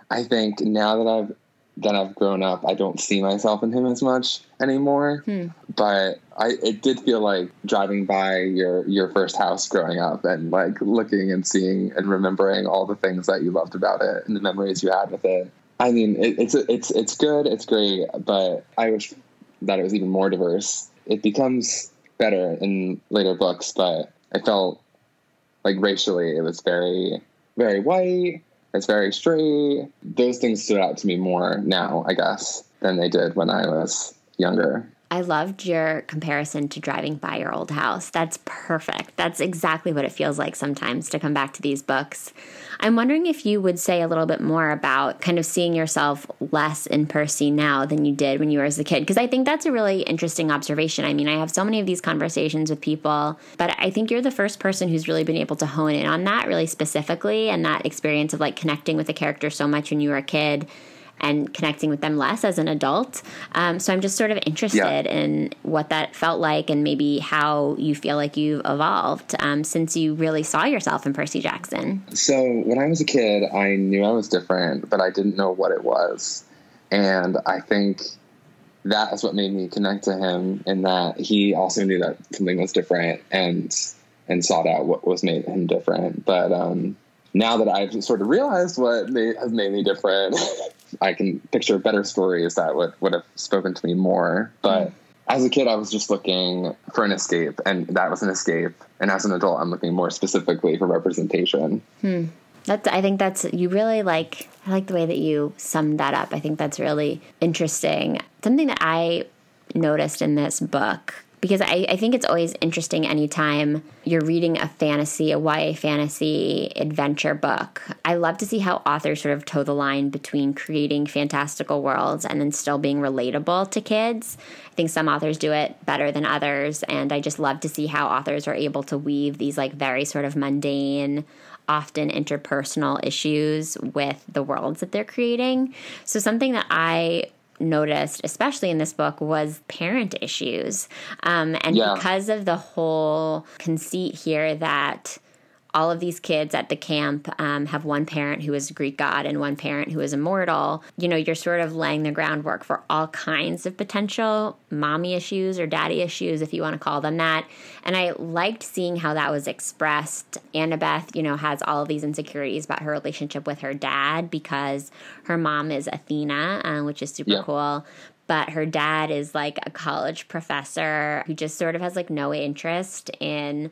B: I think now that I've that I've grown up, I don't see myself in him as much anymore. Hmm. But I, it did feel like driving by your your first house growing up and like looking and seeing and remembering all the things that you loved about it and the memories you had with it. I mean, it, it's it's it's good, it's great, but I wish that it was even more diverse. It becomes better in later books, but I felt like racially it was very very white it's very straight. Those things stood out to me more now, I guess, than they did when I was younger.
A: I loved your comparison to driving by your old house. That's perfect. That's exactly what it feels like sometimes to come back to these books. I'm wondering if you would say a little bit more about kind of seeing yourself less in Percy now than you did when you were as a kid, because I think that's a really interesting observation. I mean, I have so many of these conversations with people, but I think you're the first person who's really been able to hone in on that really specifically and that experience of like connecting with a character so much when you were a kid and connecting with them less as an adult. Um, so I'm just sort of interested yeah. in what that felt like and maybe how you feel like you've evolved um, since you really saw yourself in Percy Jackson.
B: So when I was a kid, I knew I was different, but I didn't know what it was. And I think that is what made me connect to him in that he also knew that something was different and and sought out what was made him different. But um, now that I've sort of realized what made, has made me different, I can picture better stories that would, would have spoken to me more. But mm. as a kid, I was just looking for an escape, and that was an escape. And as an adult, I'm looking more specifically for representation.
A: Hmm. That's. I think that's you really like. I like the way that you summed that up. I think that's really interesting. Something that I noticed in this book because I, I, think it's always interesting anytime you're reading a fantasy, a YA fantasy adventure book. I love to see how authors sort of toe the line between creating fantastical worlds and then still being relatable to kids. I think some authors do it better than others, and I just love to see how authors are able to weave these like very sort of mundane, often interpersonal issues with the worlds that they're creating. So, something that I noticed, especially in this book, was parent issues. Um, and yeah. because of the whole conceit here that all of these kids at the camp um, have one parent who is a Greek god and one parent who is immortal, you know, you're sort of laying the groundwork for all kinds of potential mommy issues or daddy issues, if you want to call them that. And I liked seeing how that was expressed. Annabeth, you know, has all of these insecurities about her relationship with her dad because her mom is Athena, uh, which is super yeah. cool but her dad is like a college professor who just sort of has like no interest in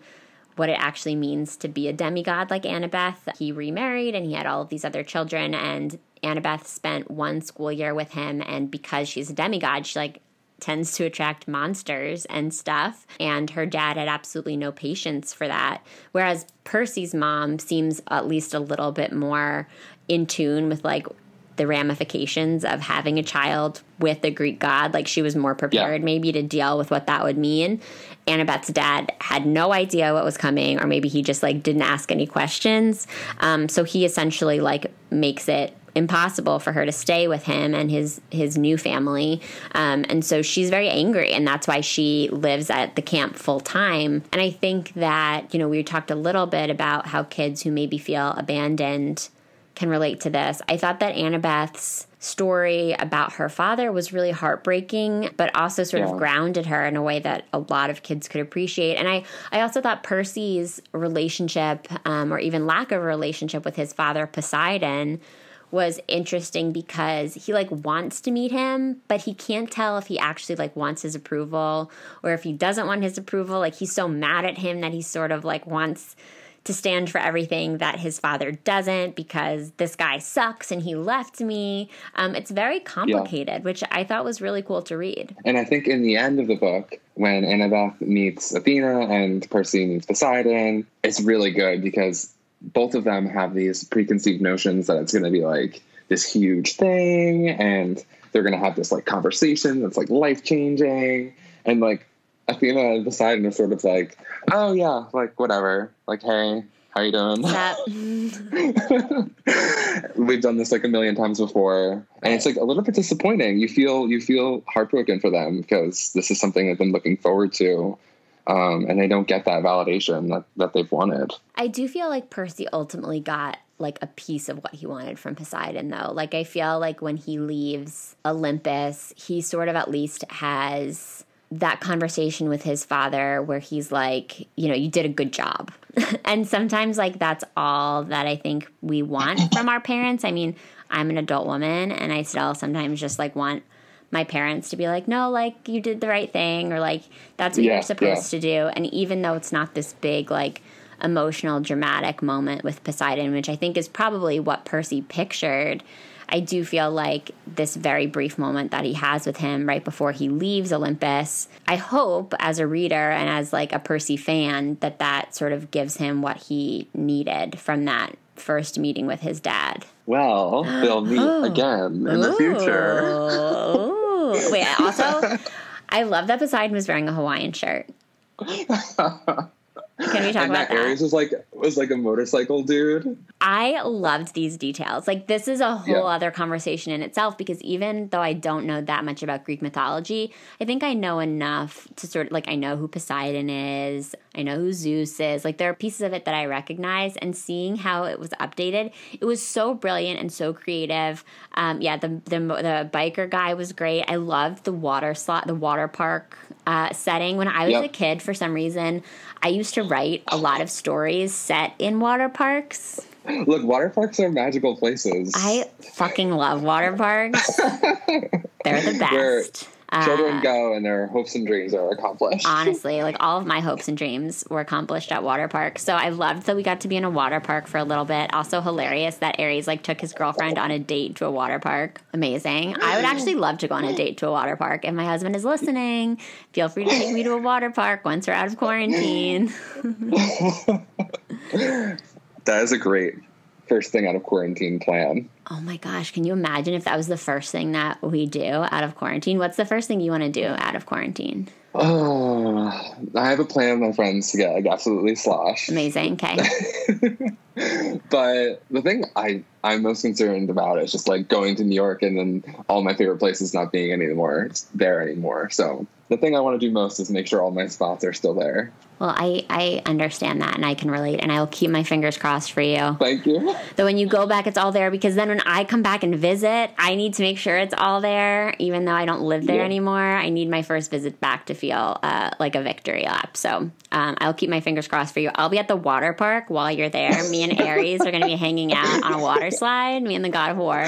A: what it actually means to be a demigod like Annabeth. He remarried and he had all of these other children and Annabeth spent one school year with him and because she's a demigod, she like tends to attract monsters and stuff and her dad had absolutely no patience for that. Whereas Percy's mom seems at least a little bit more in tune with like the ramifications of having a child with a Greek god. Like she was more prepared yeah. maybe to deal with what that would mean. Annabeth's dad had no idea what was coming, or maybe he just like didn't ask any questions. Um, so he essentially like makes it impossible for her to stay with him and his his new family um, and so she's very angry and that's why she lives at the camp full time and i think that you know we talked a little bit about how kids who maybe feel abandoned can relate to this. I thought that Annabeth's story about her father was really heartbreaking, but also sort yeah. of grounded her in a way that a lot of kids could appreciate. And I, I also thought Percy's relationship, um, or even lack of a relationship with his father, Poseidon, was interesting because he like wants to meet him but he can't tell if he actually like wants his approval or if he doesn't want his approval like he's so mad at him that he sort of like wants to stand for everything that his father doesn't because this guy sucks and he left me. Um, it's very complicated, yeah. which I thought was really cool to read.
B: And I think in the end of the book, when Annabeth meets Athena and Percy meets Poseidon, it's really good because both of them have these preconceived notions that it's going to be like this huge thing and they're going to have this like conversation that's like life changing and like Athena and Poseidon are sort of like, oh yeah, like whatever. Like, hey, how you doing? We've done this like a million times before, and it's like a little bit disappointing. You feel you feel heartbroken for them because this is something they've been looking forward to. Um, and they don't get that validation that, that they've wanted.
A: I do feel like Percy ultimately got like a piece of what he wanted from Poseidon though. Like I feel like when he leaves Olympus, he sort of at least has that conversation with his father where he's like, you know, you did a good job. and sometimes, like, that's all that I think we want from our parents. I mean, I'm an adult woman and I still sometimes just like want my parents to be like, no, like, you did the right thing or like, that's what yeah, you're supposed yeah. to do. And even though it's not this big, like, emotional, dramatic moment with Poseidon, which I think is probably what Percy pictured I do feel like this very brief moment that he has with him right before he leaves Olympus, I hope as a reader and as like a Percy fan that that sort of gives him what he needed from that first meeting with his dad.
B: Well, they'll meet oh. again in Ooh. the future.
A: Oh. Wait, also, I love that Poseidon was wearing a Hawaiian shirt. Can we talk
B: and
A: about
B: that
A: that?
B: Ares was like was like a motorcycle dude.
A: I loved these details. Like this is a whole
B: Yeah.
A: other conversation in itself because even though I don't know that much about Greek mythology, I think I know enough to sort of like I know who Poseidon is, I know who Zeus is. Like there are pieces of it that I recognize, and seeing how it was updated, it was so brilliant and so creative. Um, yeah, the, the the biker guy was great. I loved the water slot, the water park uh, setting. When I was
B: Yep.
A: a kid, for some reason, I used to write a lot of stories set in water parks.
B: Look, water parks are magical places.
A: I fucking love water parks. They're the
B: Where
A: best.
B: Children
A: Uh,
B: go and their hopes and dreams are accomplished.
A: honestly, like all of my hopes and dreams were accomplished at water park. So I loved that we got to be in a water park for a little bit. Also hilarious that Ares like took his girlfriend on a date to a water park. Amazing. I would actually love to go on a date to a water park. If my husband is listening, feel free to take me to a water park once we're out of quarantine.
B: that is a great first thing out of quarantine plan.
A: Oh my gosh, can you imagine if that was the first thing that we do out of quarantine? What's the first thing you want to do out of quarantine?
B: Oh, I have a plan with my friends to get like absolutely sloshed.
A: Amazing. Okay.
B: but the thing I I'm most concerned about is just like going to New York and then all my favorite places not being anymore there anymore. So the thing I want to do most is make sure all my spots are still there.
A: Well, I, I understand that and I can relate, and I will keep my fingers crossed for you.
B: Thank you.
A: That when you go back, it's all there because then when I come back and visit, I need to make sure it's all there, even though I don't live there
B: Yeah.
A: anymore. I need my first visit back to feel uh, like a victory lap. So um, I'll keep my fingers crossed for you. I'll be at the water park while you're there. Me and Ares are going to be hanging out on a water slide, me and the God of War.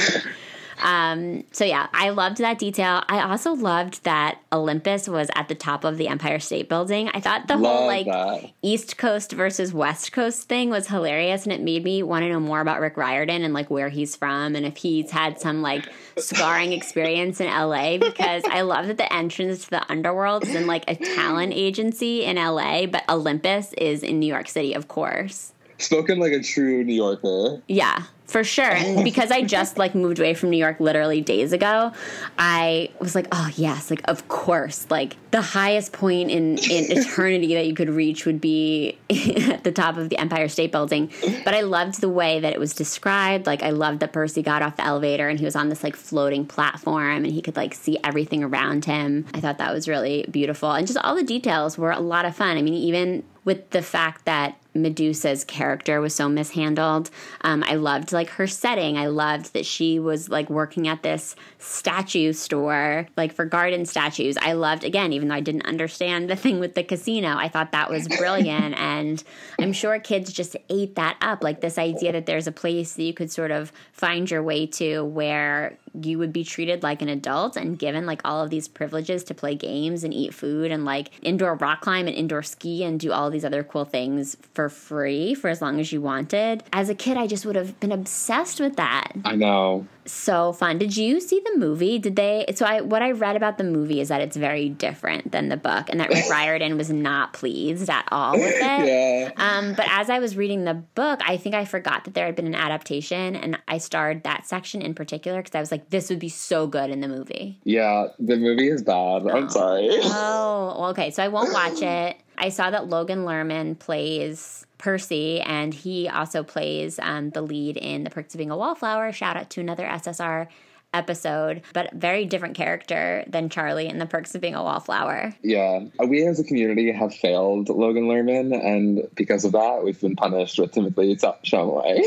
A: Um, so yeah, I loved that detail. I also loved that Olympus was at the top of the Empire State Building. I thought the whole like
B: that.
A: East Coast versus West Coast thing was hilarious and it made me want to know more about Rick Riordan and like where he's from and if he's had some like scarring experience in LA because I love that the entrance to the underworld is in like a talent agency in LA, but Olympus is in New York City, of course.
B: Spoken like a true New Yorker.
A: Yeah, for sure. And because I just like moved away from New York literally days ago, I was like, oh yes, like of course, like the highest point in in eternity that you could reach would be at the top of the Empire State Building. But I loved the way that it was described. Like I loved that Percy got off the elevator and he was on this like floating platform and he could like see everything around him. I thought that was really beautiful. And just all the details were a lot of fun. I mean, even with the fact that Medusa's character was so mishandled. Um, I loved like her setting. I loved that she was like working at this statue store, like for garden statues. I loved again, even though I didn't understand the thing with the casino. I thought that was brilliant, and I'm sure kids just ate that up. Like this idea that there's a place that you could sort of find your way to where you would be treated like an adult and given like all of these privileges to play games and eat food and like indoor rock climb and indoor ski and do all these other cool things for free for as long as you wanted. As a kid, I just would have been obsessed with that.
B: I know.
A: So fun. Did you see the movie? Did they? So I what I read about the movie is that it's very different than the book, and that Rick Riordan was not pleased at all with it.
B: Yeah.
A: Um, but as I was reading the book, I think I forgot that there had been an adaptation, and I starred that section in particular because I was like, this would be so good in the movie.
B: Yeah. The movie is bad. I'm sorry.
A: Oh, okay. So I won't watch it. I saw that Logan Lerman plays Percy, and he also plays um, the lead in The Perks of Being a Wallflower. Shout out to another SSR episode, but very different character than Charlie in The Perks of Being a Wallflower.
B: Yeah, we as a community have failed Logan Lerman, and because of that, we've been punished with Timothy Chalamet.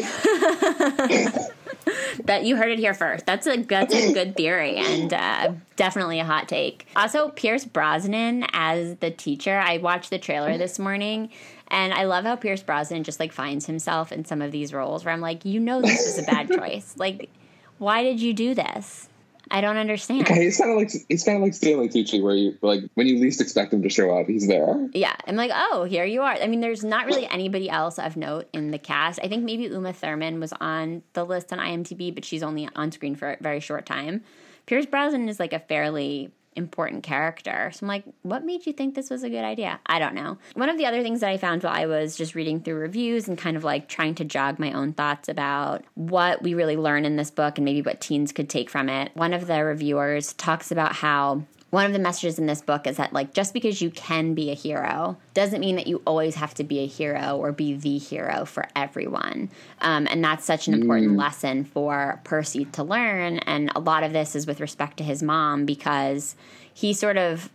A: That you heard it here first. That's a that's a good theory and uh, definitely a hot take. Also, Pierce Brosnan as the teacher. I watched the trailer this morning, and I love how Pierce Brosnan just like finds himself in some of these roles where I'm like, you know, this is a bad choice. Like, why did you do this? I don't understand.
B: Okay, it's kind of like it's kind of like Stanley Tucci, where you like when you least expect him to show up, he's there.
A: Yeah, I'm like, oh, here you are. I mean, there's not really anybody else of note in the cast. I think maybe Uma Thurman was on the list on IMDb, but she's only on screen for a very short time. Pierce Brosnan is like a fairly important character. So I'm like, what made you think this was a good idea? I don't know. One of the other things that I found while I was just reading through reviews and kind of like trying to jog my own thoughts about what we really learn in this book and maybe what teens could take from it. One of the reviewers talks about how one of the messages in this book is that like just because you can be a hero doesn't mean that you always have to be a hero or be the hero for everyone um, and that's such an important mm. lesson for percy to learn and a lot of this is with respect to his mom because he sort of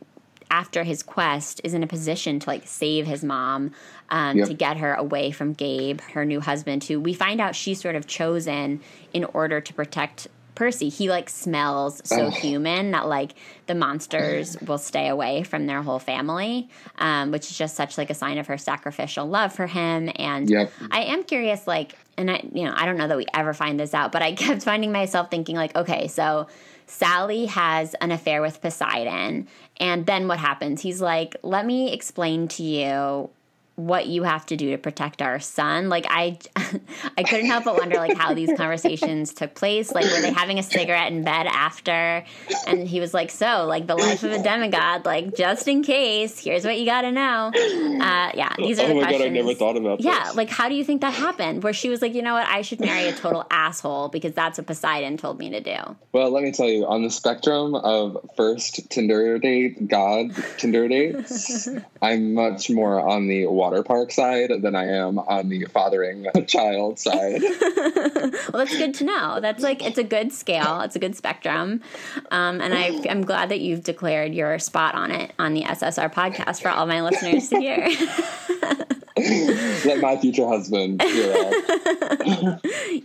A: after his quest is in a position to like save his mom um, yep. to get her away from gabe her new husband who we find out she's sort of chosen in order to protect Percy, he like smells so human that like the monsters will stay away from their whole family, um, which is just such like a sign of her sacrificial love for him. And yep. I am curious, like, and I, you know, I don't know that we ever find this out, but I kept finding myself thinking like, okay, so Sally has an affair with Poseidon, and then what happens? He's like, let me explain to you what you have to do to protect our son. Like I I couldn't help but wonder like how these conversations took place. Like were they having a cigarette in bed after? And he was like, "So, like the life of a demigod, like just in case, here's what you got to know." Uh, yeah, these are oh the questions. God,
B: I never thought about
A: Yeah, this. like how do you think that happened? Where she was like, "You know what? I should marry a total asshole because that's what Poseidon told me to do."
B: Well, let me tell you, on the spectrum of first Tinder date, God Tinder dates, I'm much more on the water park side than I am on the fathering child side.
A: well, that's good to know. That's like it's a good scale. It's a good spectrum, um, and I, am glad that you've declared your spot on it on the SSR podcast for all my listeners to hear.
B: Let my future husband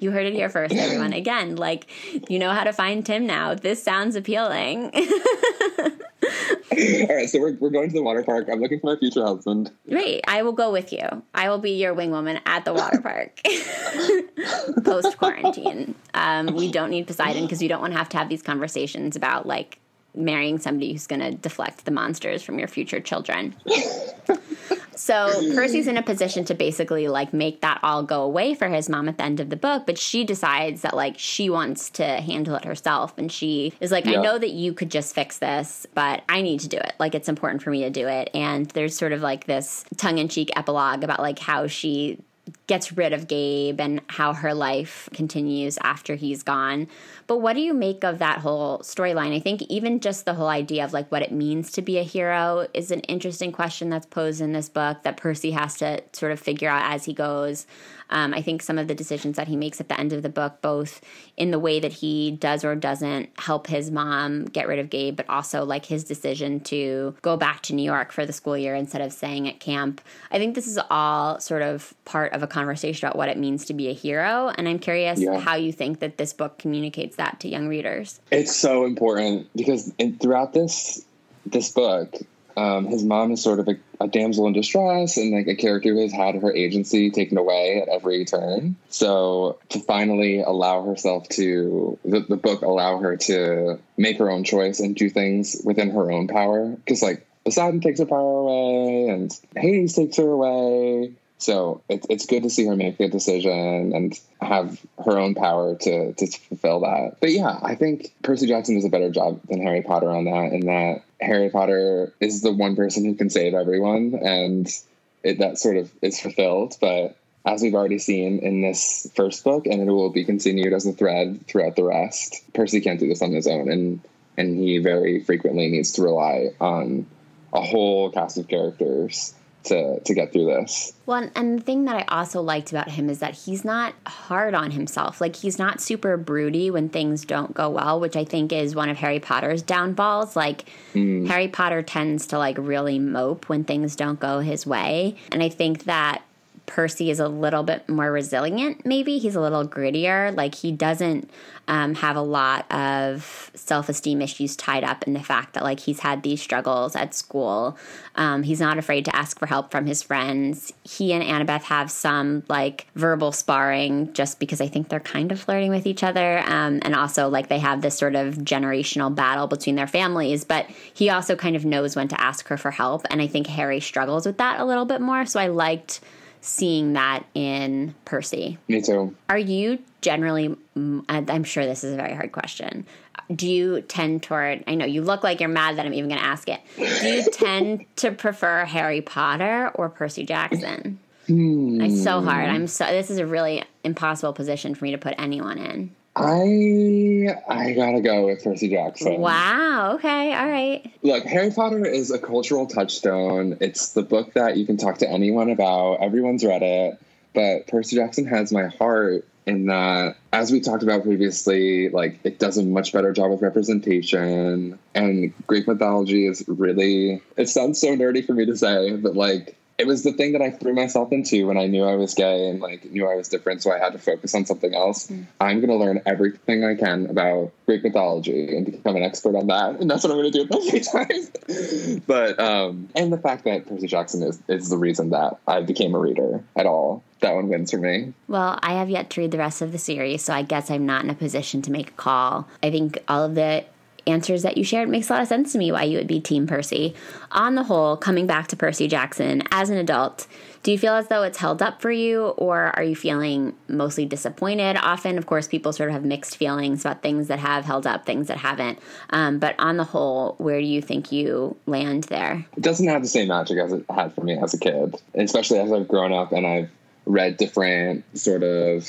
A: you heard it here first, everyone. Again, like you know how to find Tim now. This sounds appealing.
B: All right, so we're, we're going to the water park. I'm looking for my future husband.
A: Great. I will go with you. I will be your wing woman at the water park post quarantine. Um, we don't need Poseidon because we don't want to have to have these conversations about like marrying somebody who's going to deflect the monsters from your future children. So Percy's in a position to basically like make that all go away for his mom at the end of the book, but she decides that like she wants to handle it herself and she is like, yeah. I know that you could just fix this, but I need to do it. Like it's important for me to do it. And there's sort of like this tongue in cheek epilogue about like how she gets rid of Gabe and how her life continues after he's gone. But what do you make of that whole storyline? I think even just the whole idea of like what it means to be a hero is an interesting question that's posed in this book that Percy has to sort of figure out as he goes. Um, I think some of the decisions that he makes at the end of the book, both in the way that he does or doesn't help his mom get rid of Gabe, but also like his decision to go back to New York for the school year instead of staying at camp. I think this is all sort of part of a conversation about what it means to be a hero. And I'm curious yeah. how you think that this book communicates that to young readers.
B: It's so important because in, throughout this this book, um, his mom is sort of a, a, damsel in distress and like a character who has had her agency taken away at every turn. So to finally allow herself to, the, the book allow her to make her own choice and do things within her own power. Because like Poseidon takes her power away and Hades takes her away. So it's it's good to see her make a decision and have her own power to to fulfill that. But yeah, I think Percy Jackson does a better job than Harry Potter on that. In that Harry Potter is the one person who can save everyone, and it, that sort of is fulfilled. But as we've already seen in this first book, and it will be continued as a thread throughout the rest, Percy can't do this on his own, and and he very frequently needs to rely on a whole cast of characters to to get through this.
A: Well, and the thing that I also liked about him is that he's not hard on himself. Like he's not super broody when things don't go well, which I think is one of Harry Potter's downfalls. Like mm. Harry Potter tends to like really mope when things don't go his way, and I think that Percy is a little bit more resilient, maybe. He's a little grittier. Like, he doesn't um, have a lot of self esteem issues tied up in the fact that, like, he's had these struggles at school. Um, he's not afraid to ask for help from his friends. He and Annabeth have some, like, verbal sparring just because I think they're kind of flirting with each other. Um, and also, like, they have this sort of generational battle between their families. But he also kind of knows when to ask her for help. And I think Harry struggles with that a little bit more. So I liked seeing that in Percy.
B: Me too.
A: Are you generally, I'm sure this is a very hard question. Do you tend toward, I know you look like you're mad that I'm even going to ask it. Do you tend to prefer Harry Potter or Percy Jackson? Hmm. It's so hard. I'm so, this is a really impossible position for me to put anyone in.
B: I I gotta go with Percy Jackson.
A: Wow. Okay. All right.
B: Look, Harry Potter is a cultural touchstone. It's the book that you can talk to anyone about. Everyone's read it. But Percy Jackson has my heart in that, as we talked about previously, like it does a much better job with representation. And Greek mythology is really, it sounds so nerdy for me to say, but like it was the thing that I threw myself into when I knew I was gay and like knew I was different, so I had to focus on something else. Mm. I'm going to learn everything I can about Greek mythology and become an expert on that, and that's what I'm going to do with my free time. but um, and the fact that Percy Jackson is is the reason that I became a reader at all. That one wins for me.
A: Well, I have yet to read the rest of the series, so I guess I'm not in a position to make a call. I think all of the answers that you shared makes a lot of sense to me why you would be Team Percy. On the whole, coming back to Percy Jackson, as an adult, do you feel as though it's held up for you, or are you feeling mostly disappointed? Often, of course, people sort of have mixed feelings about things that have held up, things that haven't. Um, but on the whole, where do you think you land there?
B: It doesn't have the same magic as it had for me as a kid, especially as I've grown up and I've read different sort of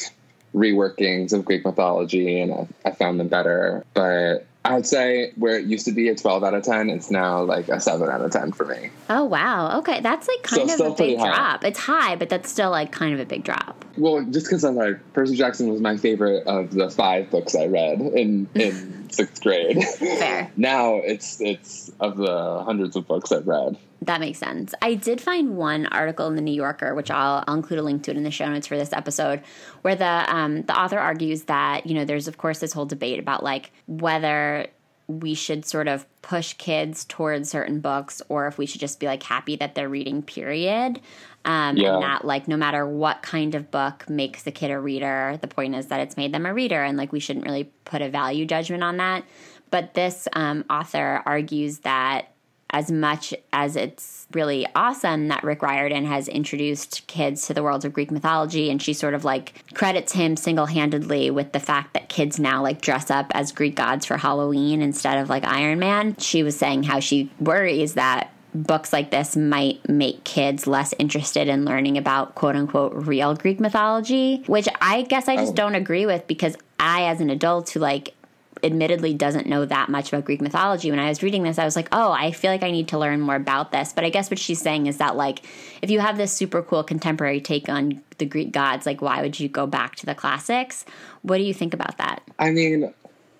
B: reworkings of Greek mythology and I, I found them better. But I'd say where it used to be a 12 out of 10, it's now like a 7 out of 10 for me.
A: Oh, wow. Okay. That's like kind so of a big drop. It's high, but that's still like kind of a big drop.
B: Well, just because I'm like, Percy Jackson was my favorite of the five books I read in, in sixth grade.
A: Fair.
B: now it's, it's of the hundreds of books I've read.
A: That makes sense. I did find one article in the New Yorker, which I'll, I'll include a link to it in the show notes for this episode, where the um, the author argues that you know there's of course this whole debate about like whether we should sort of push kids towards certain books or if we should just be like happy that they're reading period um, yeah. and that like no matter what kind of book makes the kid a reader the point is that it's made them a reader and like we shouldn't really put a value judgment on that but this um, author argues that as much as it's really awesome that Rick Riordan has introduced kids to the world of Greek mythology, and she sort of like credits him single handedly with the fact that kids now like dress up as Greek gods for Halloween instead of like Iron Man. She was saying how she worries that books like this might make kids less interested in learning about quote unquote real Greek mythology, which I guess I just oh. don't agree with because I, as an adult who like admittedly doesn't know that much about Greek mythology, when I was reading this, I was like, oh, I feel like I need to learn more about this. But I guess what she's saying is that, like, if you have this super cool contemporary take on the Greek gods, like, why would you go back to the classics? What do you think about that?
B: I mean,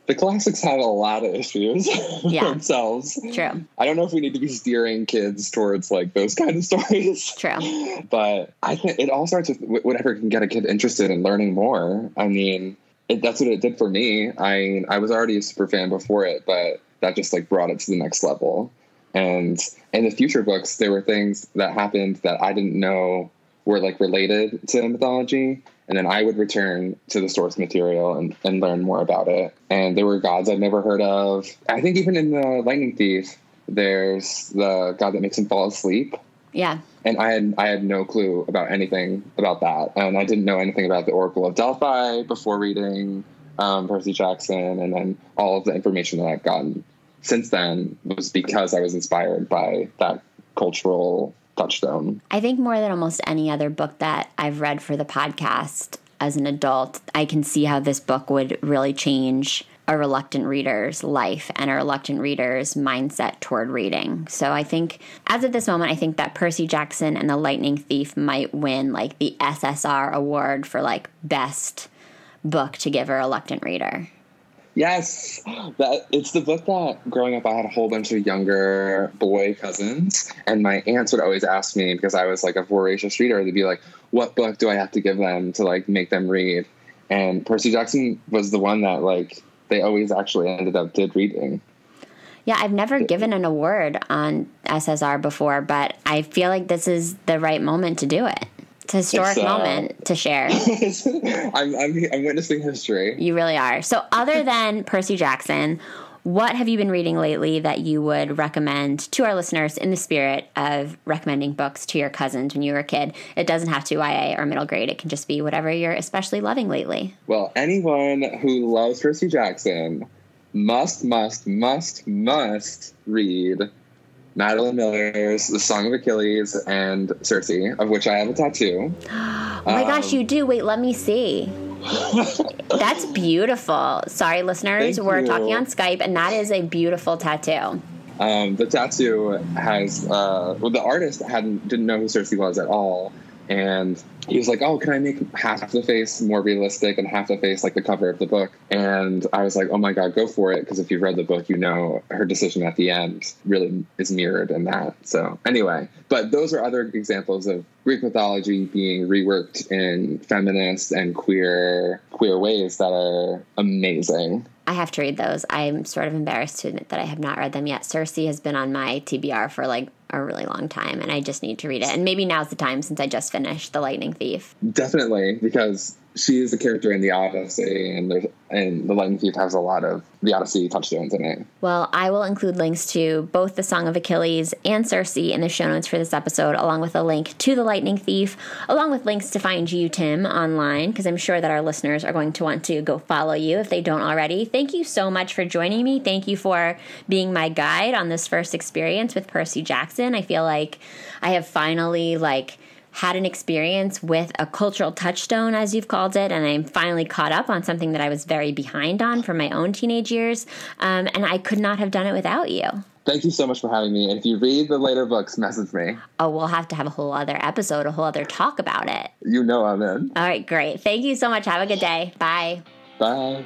B: the classics have a lot of issues yeah. themselves.
A: True.
B: I don't know if we need to be steering kids towards like those kind of stories.
A: True.
B: But I think it all starts with whatever can get a kid interested in learning more. I mean, it, that's what it did for me. I I was already a super fan before it, but that just like brought it to the next level. And in the future books, there were things that happened that I didn't know were like related to mythology. And then I would return to the source material and, and learn more about it. And there were gods I'd never heard of. I think even in the Lightning Thief, there's the god that makes him fall asleep.
A: Yeah.
B: And I had I had no clue about anything about that, and I didn't know anything about the Oracle of Delphi before reading um, Percy Jackson, and then all of the information that I've gotten since then was because I was inspired by that cultural touchstone.
A: I think more than almost any other book that I've read for the podcast as an adult, I can see how this book would really change a reluctant reader's life and a reluctant reader's mindset toward reading. So I think, as of this moment, I think that Percy Jackson and the Lightning Thief might win like the SSR award for like best book to give a reluctant reader.
B: Yes, that it's the book that growing up I had a whole bunch of younger boy cousins, and my aunts would always ask me because I was like a voracious reader. They'd be like, "What book do I have to give them to like make them read?" And Percy Jackson was the one that like they always actually ended up did reading.
A: Yeah, I've never given an award on SSR before, but I feel like this is the right moment to do it. It's a historic it's, uh, moment to share.
B: I'm, I'm, I'm witnessing history.
A: You really are. So, other than Percy Jackson, what have you been reading lately that you would recommend to our listeners in the spirit of recommending books to your cousins when you were a kid? It doesn't have to YA or middle grade. It can just be whatever you're especially loving lately.
B: Well, anyone who loves Percy Jackson must, must, must, must read Madeline Miller's The Song of Achilles and Circe, of which I have a tattoo.
A: oh my um, gosh, you do. Wait, let me see. That's beautiful. Sorry, listeners,
B: Thank
A: we're
B: you.
A: talking on Skype, and that is a beautiful tattoo.
B: Um, the tattoo has uh, well, the artist hadn't didn't know who Circe was at all, and he was like, "Oh, can I make half the face more realistic and half the face like the cover of the book?" And I was like, "Oh my god, go for it!" Because if you've read the book, you know her decision at the end really is mirrored in that. So anyway, but those are other examples of Greek mythology being reworked in feminist and queer queer ways that are amazing.
A: I have to read those. I'm sort of embarrassed to admit that I have not read them yet. Circe has been on my TBR for like a really long time, and I just need to read it. And maybe now's the time since I just finished The Lightning Thief.
B: Definitely, because she is a character in the Odyssey, and there's and the Lightning Thief has a lot of the Odyssey touchstones in it.
A: Well, I will include links to both the Song of Achilles and Circe in the show notes for this episode, along with a link to the Lightning Thief, along with links to find you, Tim, online, because I'm sure that our listeners are going to want to go follow you if they don't already. Thank you so much for joining me. Thank you for being my guide on this first experience with Percy Jackson. I feel like I have finally like had an experience with a cultural touchstone, as you've called it, and I'm finally caught up on something that I was very behind on from my own teenage years. Um, and I could not have done it without you.
B: Thank you so much for having me. And if you read the later books, message me.
A: Oh, we'll have to have a whole other episode, a whole other talk about it.
B: You know I'm in.
A: All right, great. Thank you so much. Have a good day. Bye.
B: Bye.